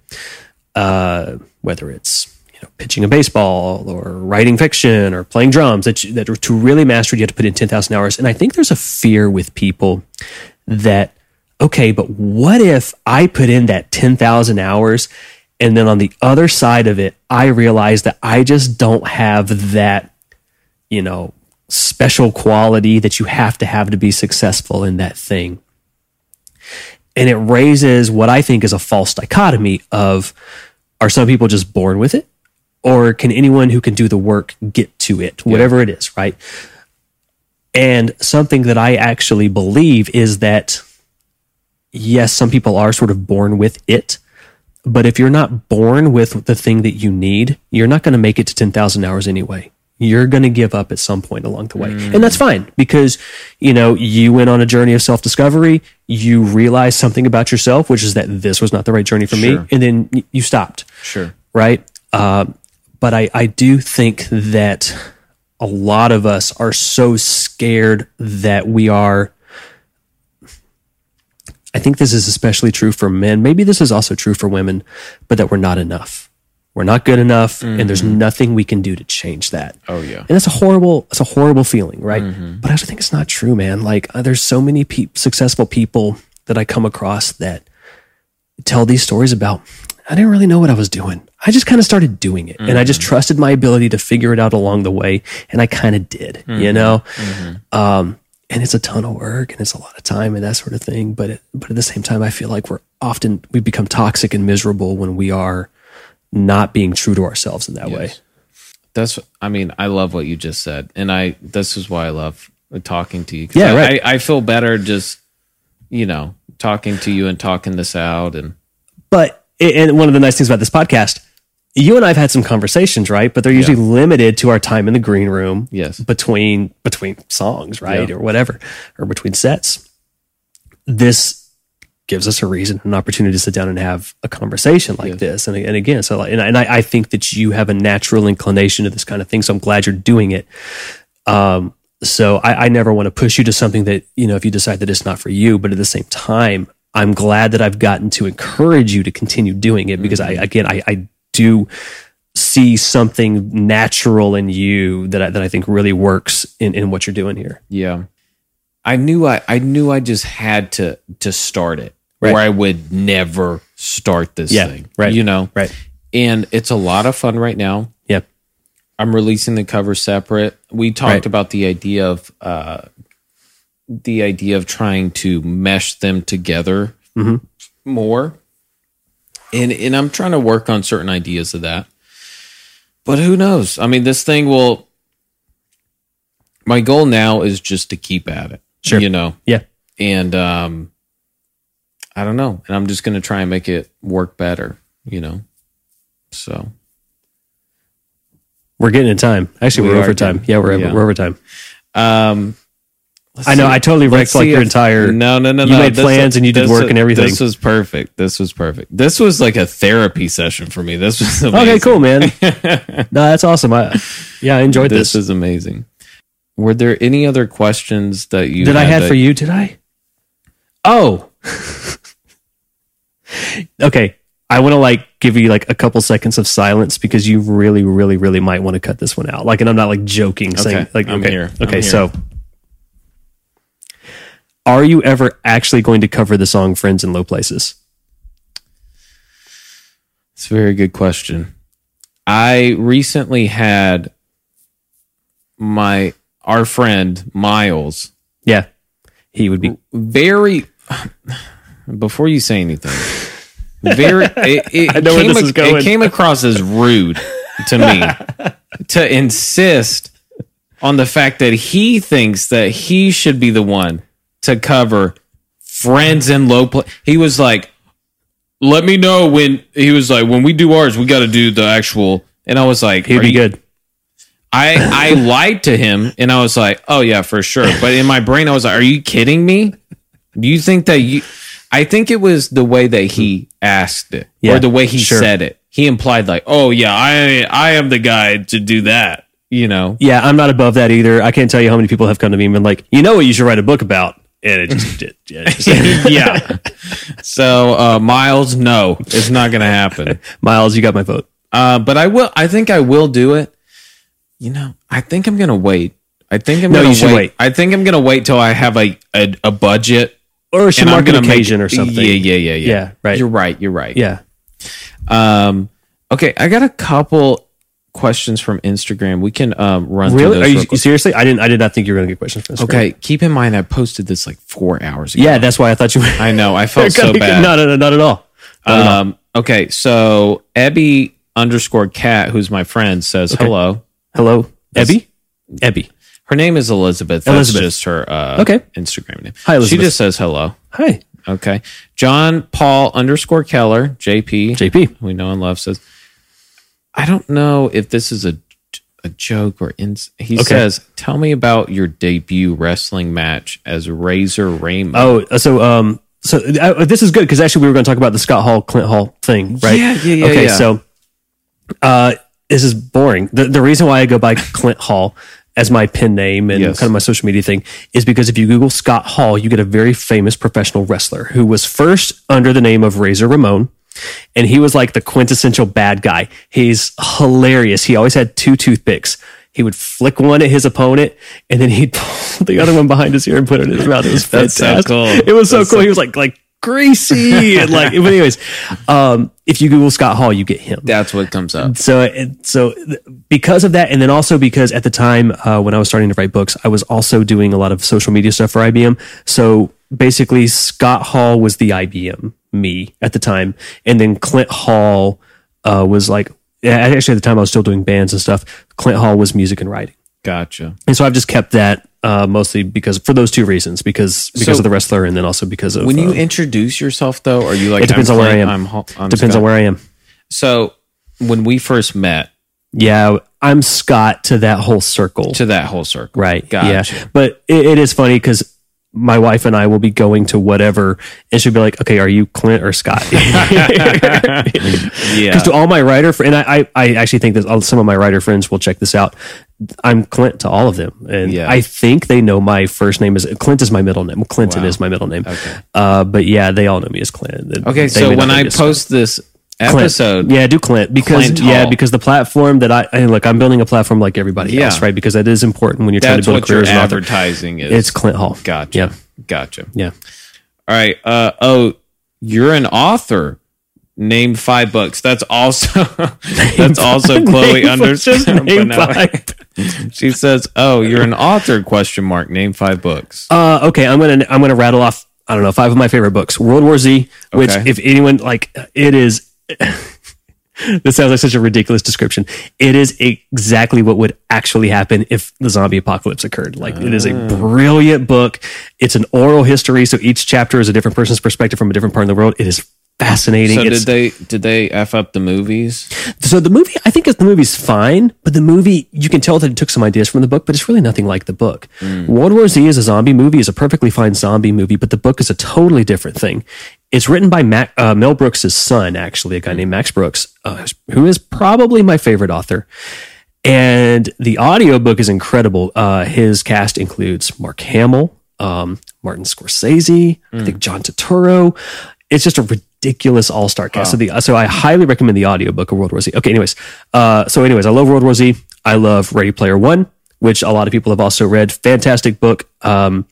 A: Uh, whether it's you know pitching a baseball or writing fiction or playing drums, that you, that to really master it, you have to put in ten thousand hours. And I think there's a fear with people that okay, but what if I put in that 10,000 hours and then on the other side of it, I realize that I just don't have that, you know, special quality that you have to have to be successful in that thing. And it raises what I think is a false dichotomy of are some people just born with it? Or can anyone who can do the work get to it, whatever it is, right? And something that I actually believe is that, yes, some people are sort of born with it. But if you're not born with the thing that you need, you're not going to make it to 10,000 hours anyway. You're going to give up at some point along the way. And that's fine because, you know, you went on a journey of self discovery. You realized something about yourself, which is that this was not the right journey for
B: Sure.
A: me. And then you stopped
B: Sure.
A: right? Uh, but I, I do think that a lot of us are so scared that we are. I think this is especially true for men. Maybe this is also true for women, but that we're not enough. We're not good enough, and there's nothing we can do to change that.
B: Oh yeah.
A: And it's a horrible, it's a horrible feeling, right? But I also think it's not true, man. Like uh, there's so many pe- successful people that I come across that tell these stories about. I didn't really know what I was doing. I just kind of started doing it, and I just mm-hmm. trusted my ability to figure it out along the way, and I kind of did, you know. Mm-hmm. Mm-hmm. Um, and it's a ton of work, and it's a lot of time, and that sort of thing. But it, but at the same time, I feel like we're often we become toxic and miserable when we are not being true to ourselves in that way.
B: That's. I mean, I love what you just said, and I. This is why I love talking to you.
A: Yeah,
B: I,
A: right.
B: I, I feel better just, you know, talking to you and talking this out, and
A: But and one of the nice things about this podcast, you and I've had some conversations, right? But they're usually limited to our time in the green room,
B: Yes.
A: between between songs, right,
B: Yeah.
A: or whatever, or between sets. This gives us a reason, an opportunity to sit down and have a conversation like this, and and again, so like, and, I- and I, I think that you have a natural inclination to this kind of thing, so I'm glad you're doing it. Um, so I, I never want to push you to something that you know if you decide that it's not for you, but at the same time, I'm glad that I've gotten to encourage you to continue doing it because I again I, I do see something natural in you that I, that I think really works in, in what you're doing here.
B: yeah. I knew I. I knew I just had to to start it,
A: Right.
B: or I would never start this
A: Yeah,
B: thing.
A: right,
B: You know.
A: right.
B: And it's a lot of fun right now.
A: Yep.
B: I'm releasing the cover separate. We talked
A: Right.
B: about the idea of uh, the idea of trying to mesh them together
A: Mm-hmm.
B: more, and and I'm trying to work on certain ideas of that. But who knows? I mean, this thing will. My goal now is just to keep at it.
A: Sure.
B: you know,
A: Yeah.
B: and um, I don't know, and I'm just gonna try and make it work better. You know, so.
A: We're getting in time. Actually,
B: We
A: we are
B: are
A: over time. Yeah, we're
B: yeah.
A: we're over time.
B: Um,
A: I know. I totally wrecked like your entire.
B: No, no, no,
A: you
B: no.
A: You made plans and you did work
B: was-
A: and everything.
B: This was perfect. This was perfect. This was like a therapy session for me. This was amazing.
A: Okay, cool, man. no, that's awesome. I, yeah, I enjoyed
B: This
A: this.
B: is amazing. Were there any other questions that you
A: Did I
B: had that-
A: for you? Did I? Oh. okay. I want to like give you like a couple seconds of silence because you really, really, really might want to cut this one out. Like, and I'm not like joking, saying
B: Okay,
A: like,
B: I'm
A: okay,
B: here. I'm
A: okay.
B: here.
A: So, are you ever actually going to cover the song "Friends in Low Places"?
B: It's a very good question. I recently had my our friend Miles
A: Yeah, he would be.
B: very before you say anything very it, it
A: I know where
B: came,
A: this is going.
B: it came across as rude to me to insist on the fact that he thinks that he should be the one to cover friends in low place he was like let me know when he was like when we do ours we got to do the actual and i was like
A: He'd be good.
B: I I lied to him and I was like, "Oh yeah, for sure." But in my brain I was like, "Are you kidding me? Do you think that you I think it was the way that he asked it
A: Yeah,
B: or the way he
A: sure.
B: said it. He implied like, "Oh yeah, I I am the guy to do that." You know.
A: Yeah, I'm not above that either. I can't tell you how many people have come to me and been like, you know what, you should write a book about, and it just, it, yeah.
B: So, uh Miles, no, it's not going to happen.
A: Miles, you got my vote.
B: Uh but I will I think I will do it. You know, I think I'm going to wait. I think I'm
A: No,
B: going to wait.
A: wait.
B: I think I'm going to wait till I have a a, a budget
A: Or should
B: and I'm
A: mark an
B: gonna make-
A: occasion or something.
B: Yeah, yeah, yeah, yeah.
A: Yeah, right.
B: You're right. You're right.
A: Yeah.
B: Um. Okay, I got a couple questions from Instagram. We can um run through
A: Really? Are you
B: real
A: seriously? I didn't. I did not think you were going to get questions from this.
B: Okay. Keep in mind, I posted this like four hours ago.
A: Yeah, that's why I thought you. were
B: I know. I felt so bad.
A: No, no, no, not at all. Not at all.
B: Um. Okay. So Ebby underscore cat, who's my friend, says hello.
A: Hello, Ebby. Ebby.
B: Her name is Elizabeth. That's
A: Elizabeth.
B: just her uh,
A: Okay.
B: Instagram name.
A: Hi, Elizabeth.
B: She just says hello.
A: Hi,
B: Okay. John Paul underscore Keller, JP.
A: JP.
B: We know and love says, I don't know if this is a a joke or in, he
A: Okay.
B: says, tell me about your debut wrestling match as Razor Raymond.
A: Oh, uh, so um, so uh, this is good because actually we were going to talk about the Scott Hall, Clint Hall thing, right?
B: Yeah, yeah, yeah,
A: Okay,
B: yeah.
A: so uh, this is boring. The the reason why I go by Clint Hall as my pen name and
B: Yes.
A: kind of my social media thing is because if you Google Scott Hall, you get a very famous professional wrestler who was first under the name of Razor Ramon. And he was like the quintessential bad guy. He's hilarious. He always had two toothpicks. He would flick one at his opponent, and then he'd pull the other one behind his ear and put it in his mouth. It was
B: That's so
A: fantastic.
B: cool.
A: It was so
B: That's
A: cool.
B: so-
A: he was like like greasy and like. But anyways, um, if you Google Scott Hall, you get him
B: That's what comes up.
A: so so because of that and then also because at the time uh, when i was starting to write books i was also doing a lot of social media stuff for ibm so basically scott hall was the ibm me at the time and then clint hall uh, was like actually at the time i was still doing bands and stuff clint hall was music and writing
B: Gotcha.
A: and so i've just kept that uh, mostly because for those two reasons because because
B: So-
A: of the wrestler and then also because of
B: When you
A: uh,
B: introduce yourself, though, are you like,
A: it depends
B: I'm
A: on where i am
B: I'm, I'm
A: depends
B: Scott?
A: on where i am
B: So when we first met
A: yeah i'm scott to that whole circle
B: to that whole circle.
A: Right.
B: Gotcha.
A: Yeah. But it, it is funny because my wife and I will be going to whatever, and she'll be like, "Okay, are you Clint or Scott?"
B: Yeah.
A: Because to all my writer, fr- and I, I, I actually think that all- some of my writer friends will check this out. I'm Clint to all of them, and
B: Yeah.
A: I think they know my first name is Clint is my middle name. Clinton
B: Wow.
A: is my middle name.
B: Okay.
A: Uh, but yeah, they all know me as Clint.
B: Okay,
A: they
B: so when I
A: me as Scott.
B: post this
A: Clint.
B: episode,
A: yeah, do Clint because
B: Clint
A: yeah,
B: Hall.
A: because the platform that I and look, I'm building a platform like everybody
B: Yeah.
A: else, right? Because that is important when you're trying to build a career as an author.
B: advertising is.
A: It's Clint Hall.
B: gotcha.
A: Yeah.
B: Gotcha.
A: Yeah.
B: All right. Uh, oh, you're an author. Name five books. That's also that's also Chloe
A: Name five- just
B: underscore.
A: name
B: Bonelli.
A: five.
B: She says, "Oh, you're an author?" Question mark. Name five books.
A: Uh, okay, I'm gonna I'm gonna rattle off. I don't know five of my favorite books. World War Z, which
B: Okay.
A: if anyone like it is. this sounds like such a ridiculous description. It is exactly what would actually happen if the zombie apocalypse occurred. Like it is a
B: Ah.
A: brilliant book. It's an oral history, so each chapter is a different person's perspective from a different part of the world. It is fascinating.
B: So
A: It's-
B: did they did they f up the movies?
A: so the movie, I think the movie's fine, but the movie, you can tell that it took some ideas from the book, but it's really nothing like the book. World War Z is a zombie movie, is a perfectly fine zombie movie, but the book is a totally different thing. It's written by Mac, uh, Mel Brooks' son, actually, a guy named Max Brooks, uh, who is probably my favorite author. And the audiobook is incredible. Uh, his cast includes Mark Hamill, um, Martin Scorsese, I think John Turturro. It's just a ridiculous all star cast. So, the, so I highly recommend the audiobook of World War Z. Okay, anyways. Uh, so, anyways, I love World War Z. I love Ready Player One, which a lot of people have also read. Fantastic book. Um,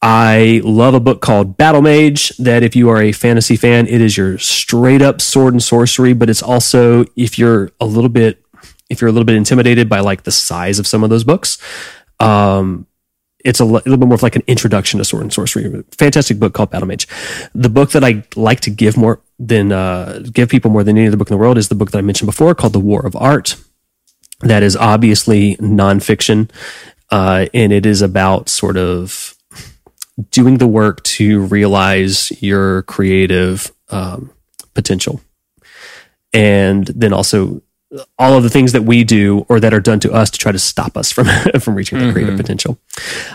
A: I love a book called Battle Mage that if you are a fantasy fan, it is your straight up sword and sorcery, but it's also if you're a little bit if you're a little bit intimidated by like the size of some of those books, um it's a little bit more of like an introduction to sword and sorcery. Fantastic book called Battle Mage. The book that I like to give more than uh, give people more than any other book in the world is the book that I mentioned before called The War of Art. That is obviously nonfiction, uh, and it is about sort of doing the work to realize your creative um, potential and then also all of the things that we do or that are done to us to try to stop us from from reaching the creative potential.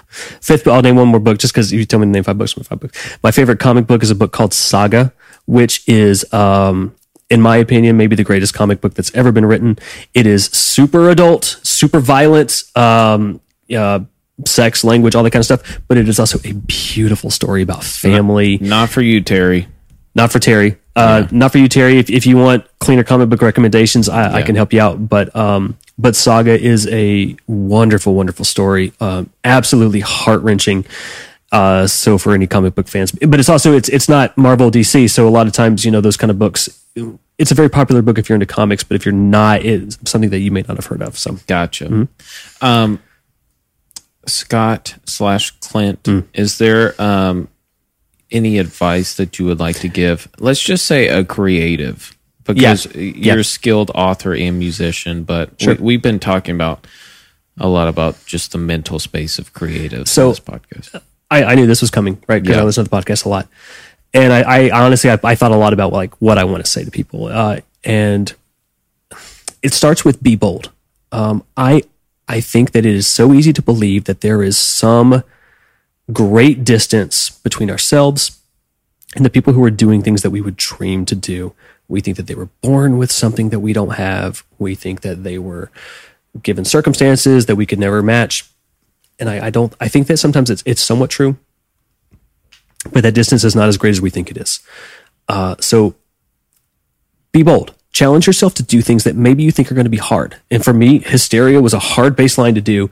A: Fifth, I'll name one more book just because you tell me to name five books. Five books. My favorite comic book is a book called Saga, which is, um, in my opinion, maybe the greatest comic book that's ever been written. It is super adult, super violent. Um, uh, sex language all that kind of stuff but it is also a beautiful story about family
B: Not for you, Terry.
A: not for Terry. Uh, Not for you, Terry. If, if you want cleaner comic book recommendations, I, I can help you out. But um, but Saga is a wonderful, wonderful story. Um, absolutely heart wrenching. Uh, so for any comic book fans, but it's also it's it's not Marvel DC. So a lot of times, you know, those kind of books. It's a very popular book if you're into comics, but if you're not, it's something that you may not have heard of. So
B: Gotcha.
A: Mm-hmm.
B: Um, Scott slash Clint,
A: Mm.
B: is there um, any advice that you would like to give? Let's just say a creative, because
A: Yeah.
B: you're a skilled author and musician, but we, we've been talking about a lot about just the mental space of creatives.
A: So-
B: this podcast.
A: I, I knew this was coming, right? Because
B: Yeah.
A: I listen to the podcast a lot, and I, I honestly I, I thought a lot about like what I want to say to people, uh, and it starts with be bold. Um, I I think that it is so easy to believe that there is some great distance between ourselves and the people who are doing things that we would dream to do. We think that they were born with something that we don't have. We think that they were given circumstances that we could never match. And I, I don't. I think that sometimes it's it's somewhat true, but that distance is not as great as we think it is. Uh, so be bold. Challenge yourself to do things that maybe you think are going to be hard. And for me, hysteria was a hard bassline to do,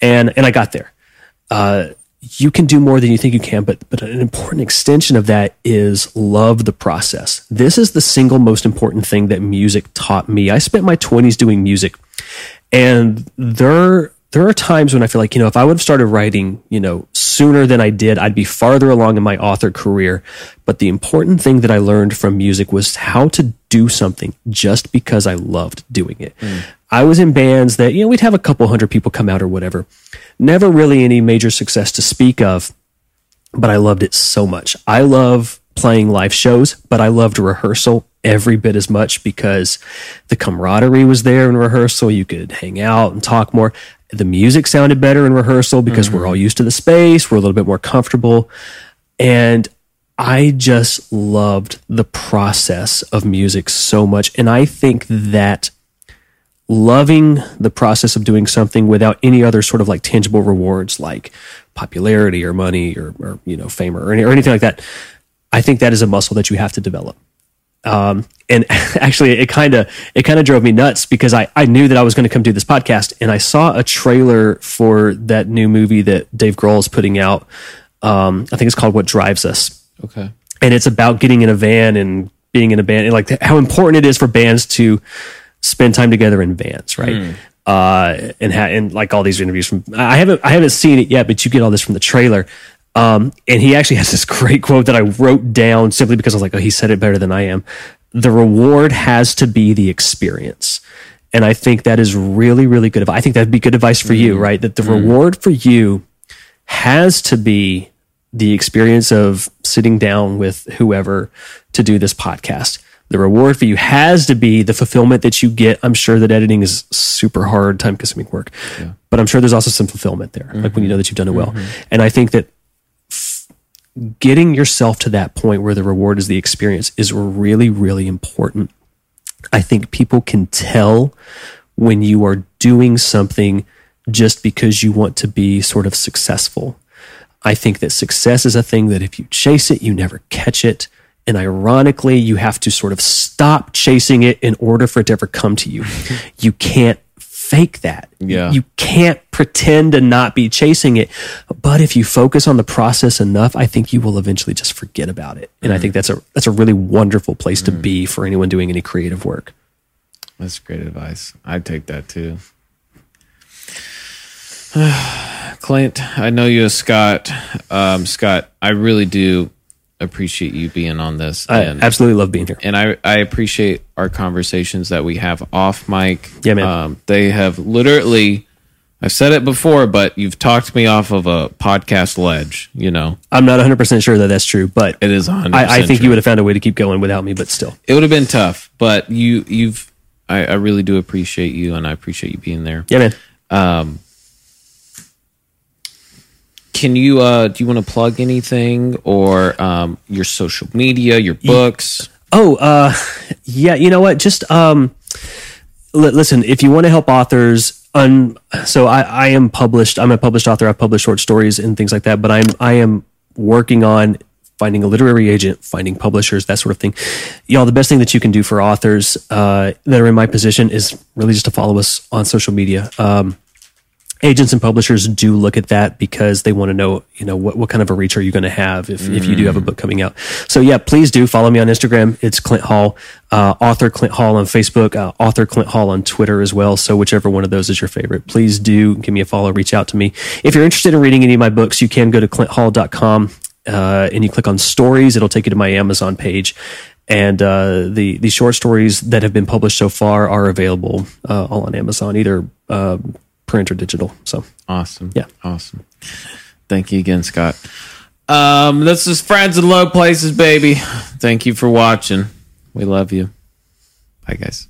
A: and and I got there. Uh, you can do more than you think you can, but but an important extension of that is love the process. This is the single most important thing that music taught me. I spent my twenties doing music, and there there are times when I feel like, you know, if I would have started writing, you know, sooner than I did, I'd be farther along in my author career. But the important thing that I learned from music was how to do something just because I loved doing it. Hmm. I was in bands that, you know, we'd have a couple hundred people come out or whatever. Never really any major success to speak of, but I loved it so much. I love playing live shows, but I loved rehearsal every bit as much because the camaraderie was there in rehearsal. You could hang out and talk more. The music sounded better in rehearsal because we're mm-hmm. all used to the space. We're a little bit more comfortable. And I just loved the process of music so much. And I think that loving the process of doing something without any other sort of like tangible rewards like popularity or money or, or you know fame or, any, or anything like that i think that is a muscle that you have to develop um, and actually it kind of it kind of drove me nuts because I, I knew that I was going to come do this podcast and I saw a trailer for that new movie that Dave Grohl is putting out. Um, I think it's called What Drives Us
B: okay.
A: and it's about getting in a van and being in a band and like how important it is for bands to spend time together in vans, right? Uh, and ha- and like all these interviews from I haven't I haven't seen it yet, but you get all this from the trailer. Um, and he actually has this great quote that I wrote down simply because I was like, oh, he said it better than I am. The reward has to be the experience. And I think that is really, really good. I think that'd be good advice for you, mm-hmm. right? That the mm-hmm. reward for you has to be the experience of sitting down with whoever to do this podcast. The reward for you has to be the fulfillment that you get. I'm sure that editing is super hard, time consuming work, but I'm sure there's also some fulfillment there, like when you mm-hmm. know that you've done it well. And I think that getting yourself to that point where the reward is the experience is really, really important. I think people can tell when you are doing something just because you want to be sort of successful. I think that success is a thing that if you chase it, you never catch it. And ironically, you have to sort of stop chasing it in order for it to ever come to you. you can't fake that.
B: Yeah.
A: You can't pretend to not be chasing it. But if you focus on the process enough, I think you will eventually just forget about it. And I think that's a that's a really wonderful place to be for anyone doing any creative work.
B: That's great advice. I'd take that too. Clint, I know you as Scott. Um, Scott, I really do appreciate you being on this.
A: I
B: and
A: absolutely love being here.
B: and I, I appreciate our conversations that we have off mic.
A: Yeah, man.
B: Um, they have literally, I've said it before, but you've talked me off of a podcast ledge. You know,
A: I'm not 100% sure that that's true, but
B: it is 100
A: I, I think you would have found a way to keep going without me, but still.
B: It would have been tough, but you, you've, I, I really do appreciate you, and I appreciate you being there.
A: Yeah, man.
B: Um, can you uh do you want to plug anything or um your social media, your books?
A: Oh, uh, yeah. You know what? Just um, li- listen. If you want to help authors, un- so I, I am published. I'm a published author. I've published short stories and things like that. But I'm I am working on finding a literary agent, finding publishers, that sort of thing. Y'all, the best thing that you can do for authors uh, that are in my position is really just to follow us on social media. Um, agents and publishers do look at that because they want to know, you know, what, what kind of a reach are you going to have if, if you do have a book coming out. So yeah, please do follow me on Instagram. It's Clint Hall, uh, author Clint Hall on Facebook, uh, author Clint Hall on Twitter as well. So whichever one of those is your favorite, please do give me a follow, reach out to me. If you're interested in reading any of my books, you can go to clinthall.com, uh, and you click on stories. It'll take you to my Amazon page. And uh, the the short stories that have been published so far are available uh, all on Amazon, either uh, print or digital. So
B: Awesome.
A: Yeah.
B: Awesome. Thank you again, Scott. Um, this is Friends in Low Places, baby. Thank you for watching. We love you. Bye, guys.